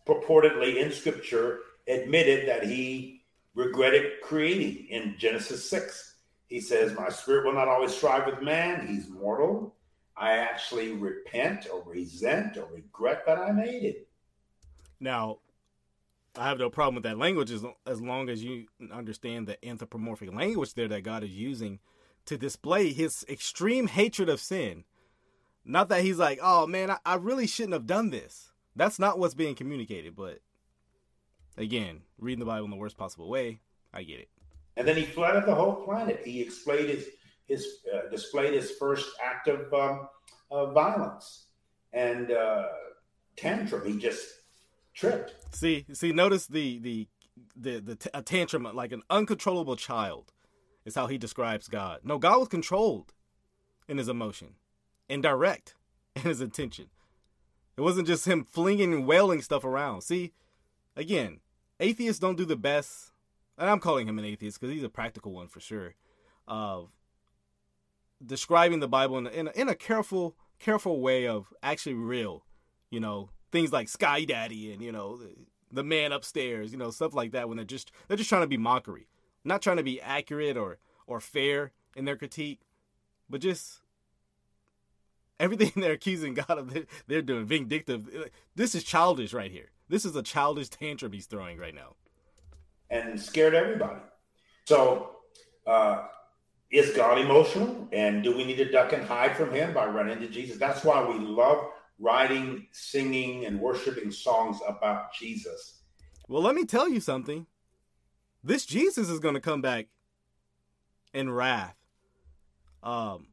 purportedly in Scripture admitted that he regretted creating in Genesis 6. He says, My spirit will not always strive with man. He's mortal. I actually repent or resent or regret that I made it. Now, I have no problem with that language as, as long as you understand the anthropomorphic language there that God is using to display his extreme hatred of sin. Not that he's like, oh man, I, I really shouldn't have done this. That's not what's being communicated. But again, reading the Bible in the worst possible way, I get it. And then he flooded the whole planet. He displayed his, his uh, displayed his first act of, um, violence and uh, tantrum. He just tripped. See, see, notice the the the the t- a tantrum like an uncontrollable child is how he describes God. No, God was controlled in his emotion and direct in his intention. It wasn't just him flinging and wailing stuff around. See, again, atheists don't do the best, and I'm calling him an atheist because he's a practical one for sure, of describing the Bible in a, in a, in a careful, careful way of actually real, you know, things like Sky Daddy and you know the, the man upstairs, you know stuff like that. When they're just they're just trying to be mockery, not trying to be accurate or or fair in their critique, but just everything *laughs* they're accusing God of they're doing vindictive. This is childish right here. This is a childish tantrum he's throwing right now, and scared everybody. So. Uh, is God emotional? And do we need to duck and hide from him by running to Jesus? That's why we love writing, singing, and worshiping songs about Jesus. Well, let me tell you something. This Jesus is going to come back in wrath. Um,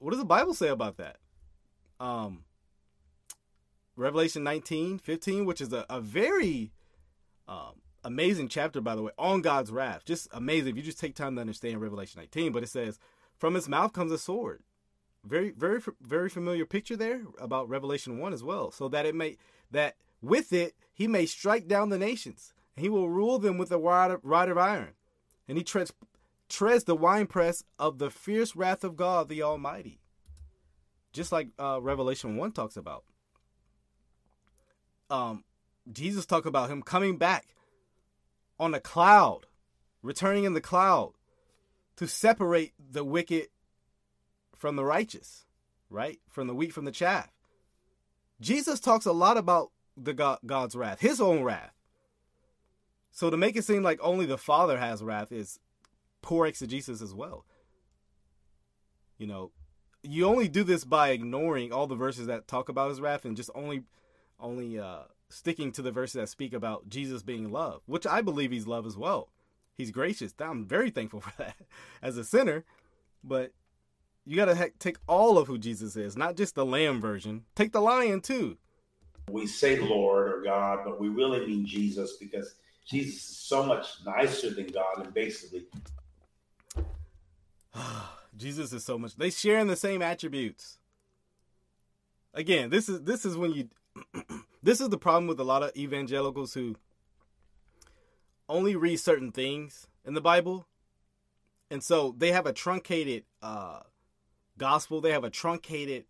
what does the Bible say about that? Um, Revelation 19, 15, which is a, a very um, amazing chapter, by the way, on God's wrath. Just amazing if you just take time to understand Revelation 19. But it says, From his mouth comes a sword, very very very familiar picture there about revelation 1 as well so that it may that with it he may strike down the nations he will rule them with a rod of, rod of iron and he treads treads the winepress of the fierce wrath of god the almighty just like uh, revelation 1 talks about um jesus talked about him coming back on a cloud returning in the cloud to separate the wicked from the righteous, right? From the wheat from the chaff. Jesus talks a lot about the God, God's wrath, his own wrath. So to make it seem like only the Father has wrath is poor exegesis as well. You know, you only do this by ignoring all the verses that talk about his wrath and just only only uh sticking to the verses that speak about Jesus being love, which I believe he's love as well. He's gracious. I'm very thankful *laughs* for that as a sinner, but you got to take all of who Jesus is, not just the lamb version. Take the lion too. We say Lord or God, but we really mean Jesus because Jesus is so much nicer than God and basically *sighs* Jesus is so much they share in the same attributes. Again, this is this is when you *clears throat* this is the problem with a lot of evangelicals who only read certain things in the Bible. And so they have a truncated uh gospel. They have a truncated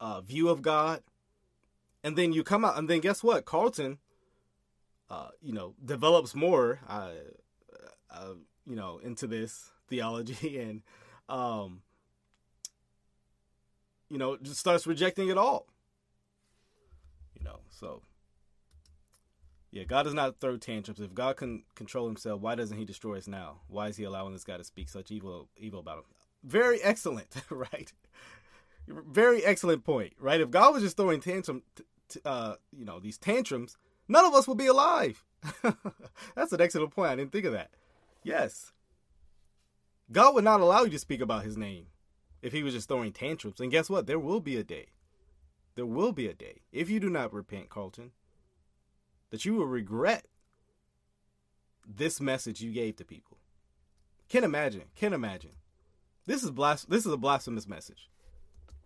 uh, view of God. And then you come out, and then guess what? Carlton, uh, you know, develops more, uh, uh, you know, into this theology *laughs* and, um, you know, just starts rejecting it all. You know, so yeah, God does not throw tantrums. If God can control himself, why doesn't he destroy us now? Why is he allowing this guy to speak such evil evil about him? very excellent, *laughs* right? Very excellent point, right? If God was just throwing tantrum, t- uh, you know, these tantrums, none of us would be alive. *laughs* That's an excellent point. I didn't think of that. Yes, God would not allow you to speak about His name if He was just throwing tantrums. And guess what? There will be a day. There will be a day if you do not repent, Carlton, that you will regret this message you gave to people. Can't imagine. Can't imagine. This is blas- This is a blasphemous message.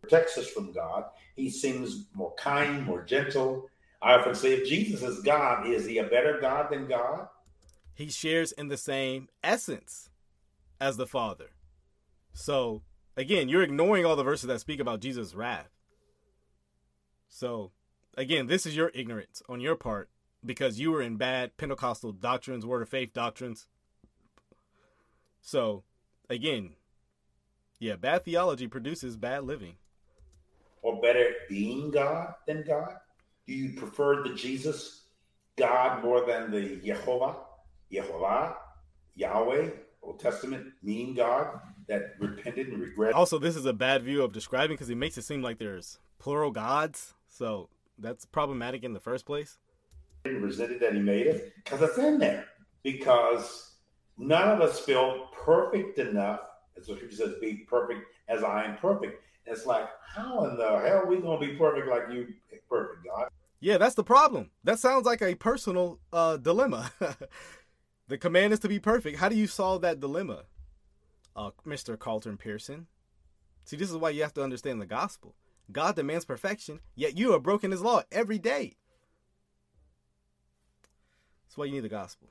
Protects us from God. He seems more kind, more gentle. I often say, if Jesus is God, is he a better God than God? He shares in the same essence as the Father. So again, you're ignoring all the verses that speak about Jesus' wrath. So again, this is your ignorance on your part because you were in bad Pentecostal doctrines, word of faith doctrines. So again, yeah, bad theology produces bad living. Or better, being God than God? Do you prefer the Jesus God more than the Jehovah, Jehovah, Yahweh, Old Testament mean God that repented and regretted? Also, this is a bad view of describing because it makes it seem like there's plural gods. So that's problematic in the first place. and resented that he made it because it's in there. Because none of us feel perfect enough, as the scripture says, be perfect as I am perfect. And it's like, how in the hell are we going to be perfect like you, perfect God? Yeah, that's the problem. That sounds like a personal uh, dilemma. *laughs* the command is to be perfect. How do you solve that dilemma, uh, Mr. Carlton Pearson? See, this is why you have to understand the gospel. God demands perfection, yet you are broken his law every day. That's why you need the gospel.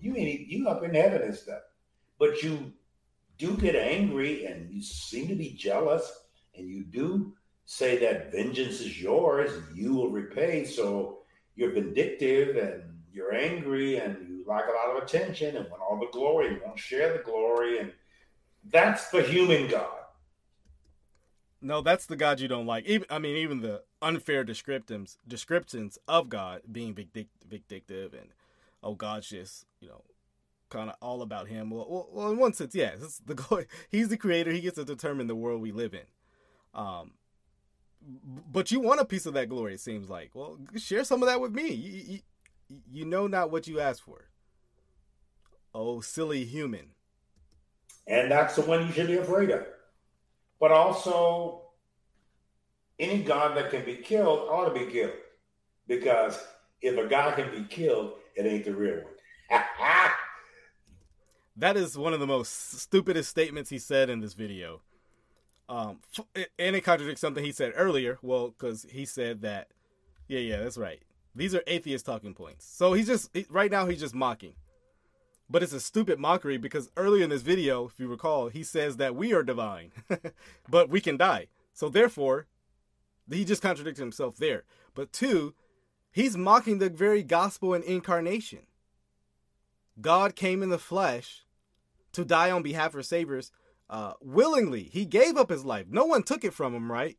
You ain't you up in heaven and stuff, but you do get angry and you seem to be jealous, and you do say that vengeance is yours, you will repay. So you're vindictive and you're angry and you like a lot of attention and want all the glory. You won't share the glory, and that's the human God. No, that's the God you don't like. Even I mean, even the unfair descriptions descriptions of God being vindictive and oh, God's just you know kind of all about Him. Well, well, in one sense, yes, the *laughs* glory. He's the creator. He gets to determine the world we live in. Um, but you want a piece of that glory. It seems like. Well, share some of that with me. You, you, you know not what you ask for. Oh, silly human. And that's the one you should be afraid of. But also, any God that can be killed ought to be killed. Because if a God can be killed, it ain't the real one. *laughs* That is one of the most stupidest statements he said in this video. Um, and it contradicts something he said earlier. Well, because he said that, yeah, yeah, that's right. These are atheist talking points. So he's just right now he's just mocking, but it's a stupid mockery because earlier in this video, if you recall, he says that we are divine, *laughs* but we can die. So therefore, he just contradicted himself there. But two, he's mocking the very gospel and incarnation. God came in the flesh to die on behalf of saviors uh, willingly. He gave up his life. No one took it from him, right?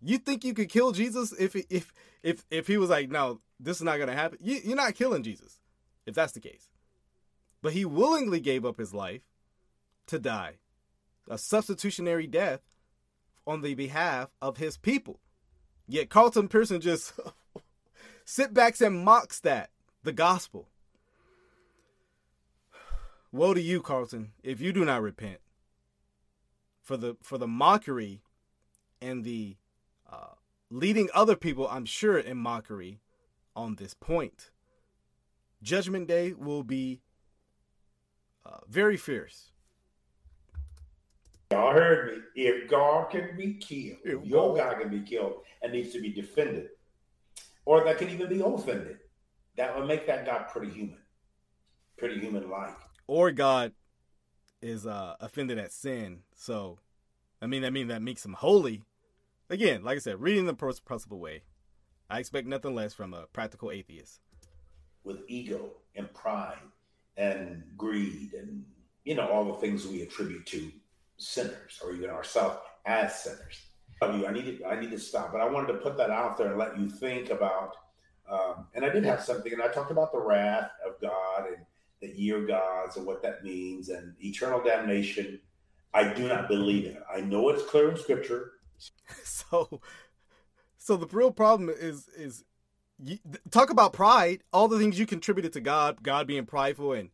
You think you could kill Jesus if if if if he was like, no, this is not gonna happen? You, you're not killing Jesus if that's the case. But he willingly gave up his life to die, a substitutionary death on the behalf of his people. Yet Carlton Pearson just *laughs* sit backs and mocks that the gospel. Woe to you, Carlton, if you do not repent for the for the mockery and the uh, leading other people, I'm sure, in mockery on this point. Judgment Day will be uh, very fierce. Y'all heard me. If God can be killed, If your God- can be killed and needs to be defended, or that can even be offended, that would make that God pretty human, pretty human like. Or God is uh, offended at sin. So, I mean, I mean that makes him holy. Again, like I said, reading the pros- possible way. I expect nothing less from a practical atheist. with ego and pride and greed and you know all the things we attribute to sinners or even ourselves as sinners. I need to, I need to stop, but I wanted to put that out there and let you think about. Um, and I did have something, and I talked about the wrath of God and the year gods and what that means and eternal damnation. I do not believe it. I know it's clear in Scripture. *laughs* so so the real problem is is you, talk about pride all the things you contributed to god god being prideful and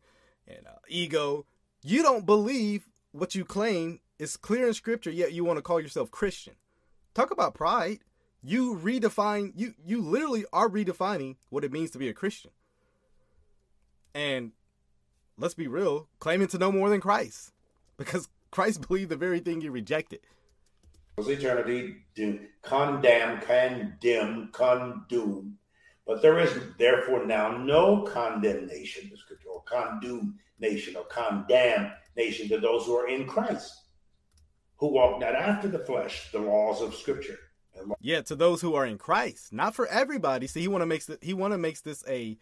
and uh, ego. You don't believe what you claim is clear in scripture yet you want to call yourself christian. Talk about pride. You redefine you you literally are redefining what it means to be a christian. And let's be real claiming to know more than christ because christ *laughs* believed the very thing you rejected. Was eternity, do, condemn, condemn, condemn. But there is therefore now no condemnation, the scripture, or condemnation, or condemnation to those who are in Christ, who walk not after the flesh, the laws of scripture. Yeah, to those who are in Christ, not for everybody. See, he want to makes th- he want to makes this a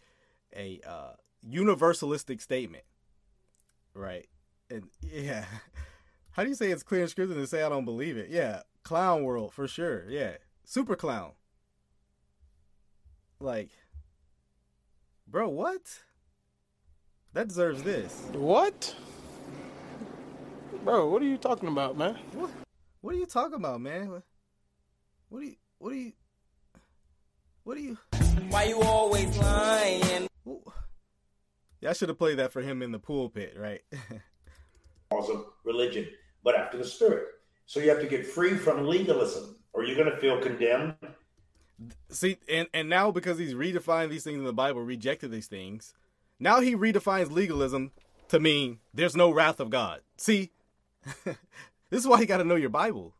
a uh, universalistic statement, right? and yeah, *laughs* how do you say it's clear in scripture to say I don't believe it? Yeah, clown world for sure. Yeah, super clown. Like, bro, what? That deserves this. What? Bro, what are you talking about, man? What? What are you talking about, man? What, what are you? What are you? What are you? Why you always lying? Yeah, I should have played that for him in the pulpit, right? *laughs* laws of religion, but after the Spirit. So you have to get free from legalism, or you're going to feel condemned. See, and and now because he's redefined these things in the Bible, rejected these things, now he redefines legalism to mean there's no wrath of God. See, *laughs* this is why you got to know your Bible,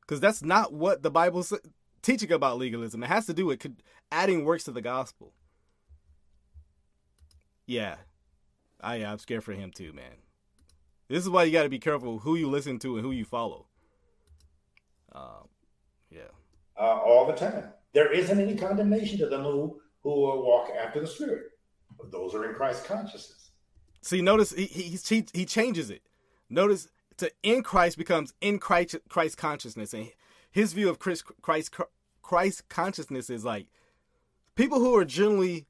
because that's not what the Bible's teaching about legalism. It has to do with adding works to the gospel. Yeah, I I'm scared for him too, man. This is why you got to be careful who you listen to and who you follow. Um, yeah. Uh, all the time. There isn't any condemnation to them who who walk after the Spirit. Those are in Christ consciousness. See, notice he he he changes it. Notice to in Christ becomes in Christ Christ consciousness, and his view of Christ Christ Christ consciousness is like people who are generally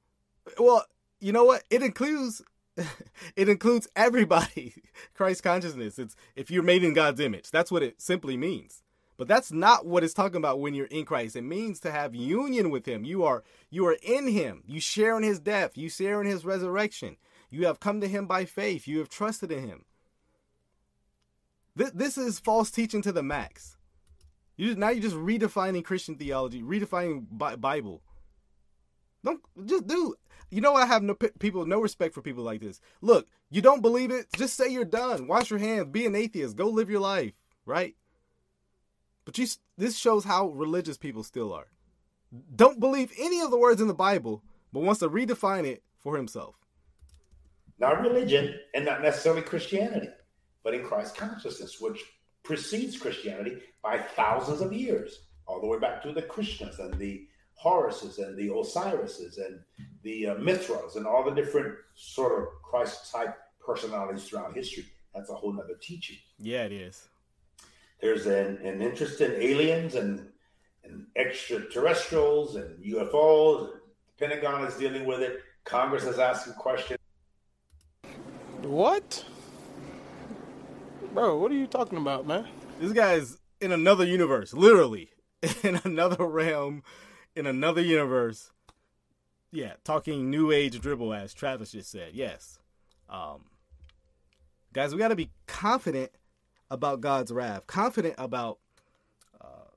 well. You know what? It includes *laughs* it includes everybody. *laughs* Christ consciousness. It's if you're made in God's image. That's what it simply means. But that's not what it's talking about when you're in Christ. It means to have union with him. You are you are in him. You share in his death. You share in his resurrection. You have come to him by faith. You have trusted in him. This, this is false teaching to the max. You just, now you're just redefining Christian theology, redefining Bible. Don't just do you know? I have no people, no respect for people like this. Look, you don't believe it? Just say you're done. Wash your hands. Be an atheist. Go live your life, right? But you, this shows how religious people still are. Don't believe any of the words in the Bible, but wants to redefine it for himself. Not religion, and not necessarily Christianity, but in Christ consciousness, which precedes Christianity by thousands of years, all the way back to the Krishnas and the Horuses and the Osirises and the uh, Mithras and all the different sort of Christ type personalities throughout history. That's a whole nother teaching. Yeah, it is. There's an, an interest in aliens and, and extraterrestrials and UFOs. The Pentagon is dealing with it. Congress is asking questions. What? Bro, what are you talking about, man? This guy's in another universe, literally *laughs* in another realm in another universe. Yeah, talking new age dribble as Travis just said. Yes. Um, guys, we got to be confident about God's wrath, confident about uh,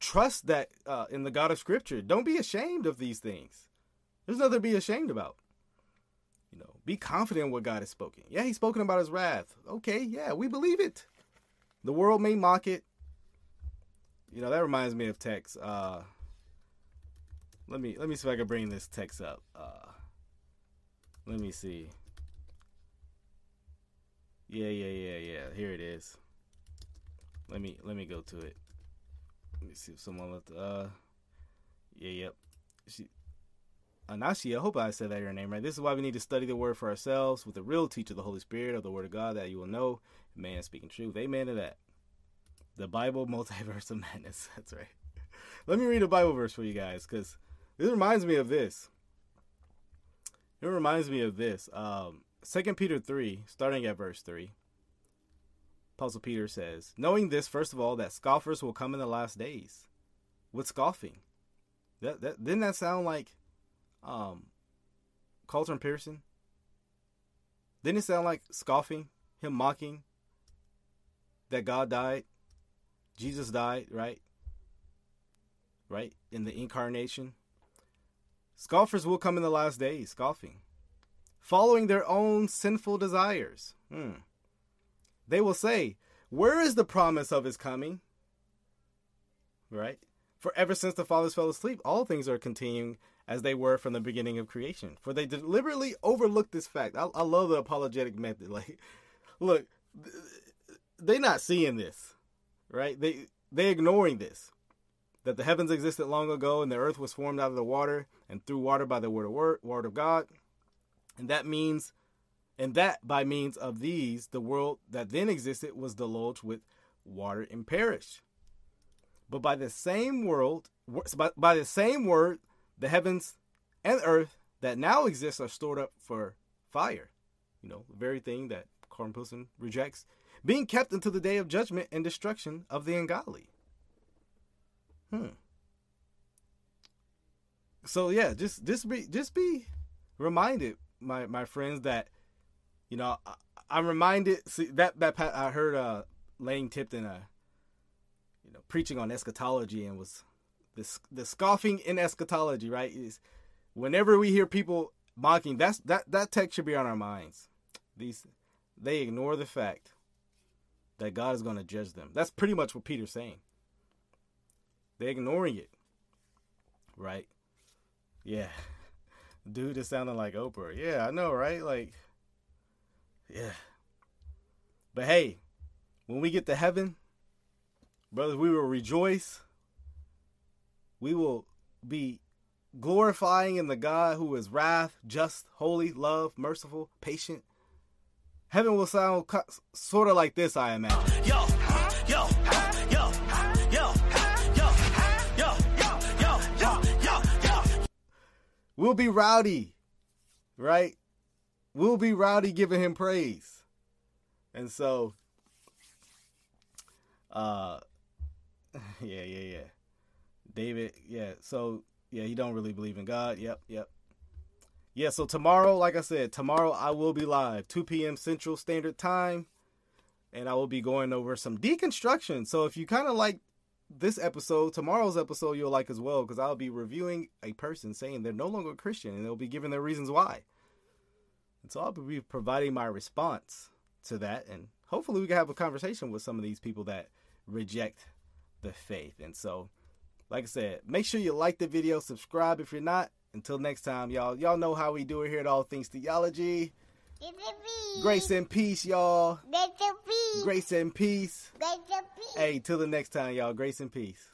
trust that uh, in the God of Scripture. Don't be ashamed of these things. There's nothing to be ashamed about. You know, be confident in what God has spoken. Yeah, He's spoken about His wrath. Okay, yeah, we believe it. The world may mock it. You know, that reminds me of text. Uh, let me let me see if I can bring this text up. Uh, let me see. Yeah, yeah, yeah, yeah. Here it is. Let me let me go to it. Let me see if someone left. Uh, yeah, yep. She, Anashi, I hope I said that your name right. This is why we need to study the word for ourselves with the real teacher, the Holy Spirit of the Word of God, that you will know man speaking truth. Amen to that. The Bible *laughs* multiverse of madness. *laughs* That's right. Let me read a Bible verse for you guys, because this reminds me of this. It reminds me of this. Um, 2 Peter 3, starting at verse 3. Apostle Peter says, Knowing this, first of all, that scoffers will come in the last days with scoffing. That, that Didn't that sound like um, Carlton Pearson? Didn't it sound like scoffing, him mocking that God died? Jesus died, right? Right? In the incarnation. Scoffers will come in the last days, scoffing, following their own sinful desires. Hmm. They will say, Where is the promise of his coming? Right? For ever since the fathers fell asleep, all things are continuing as they were from the beginning of creation. For they deliberately overlooked this fact. I, I love the apologetic method. *laughs* Like, look, they're not seeing this, right? They they're ignoring this that the heavens existed long ago and the earth was formed out of the water and through water by the word of word, word of God. And that means And that by means of these, the world that then existed was deluged with water and perished. But by the same world, by, the same word, the heavens and earth that now exist are stored up for fire. You know, the very thing that Carlton Pearson rejects, being kept until the day of judgment and destruction of the ungodly. Hmm. So yeah, just just be just be reminded, my my friends, that you know I, I'm reminded. See that that I heard uh Lane Tipton uh you know preaching on eschatology and was this the scoffing in eschatology right is whenever we hear people mocking that's that that text should be on our minds these they ignore the fact that God is going to judge them. That's pretty much what Peter's saying. They're ignoring it. Right? Yeah. Dude is sounding like Oprah. Yeah, I know, right? Like, yeah. But hey, when we get to heaven, brothers, we will rejoice. We will be glorifying in the God who is wrath, just, holy, love, merciful, patient, Heaven will sound sort of like this, I imagine. Yo, We'll be rowdy, right? We'll be rowdy giving him praise. And so, uh, *laughs* yeah, yeah, yeah. David, yeah. So, yeah, he don't really believe in God. Yep, yep yeah, so tomorrow, like I said, tomorrow I will be live, 2 p.m. Central Standard Time, and I will be going over some deconstruction. So if you kind of like this episode, tomorrow's episode you'll like as well, because I'll be reviewing a person saying they're no longer a Christian, and they'll be giving their reasons why. And so I'll be providing my response to that, and hopefully we can have a conversation with some of these people that reject the faith. And so, like I said, make sure you like the video, subscribe if you're not, until next time, y'all. Y'all know how we do it here at All Things Theology. Grace and peace, y'all. Grace and peace. Grace and peace. Hey, till the next time, y'all. Grace and peace.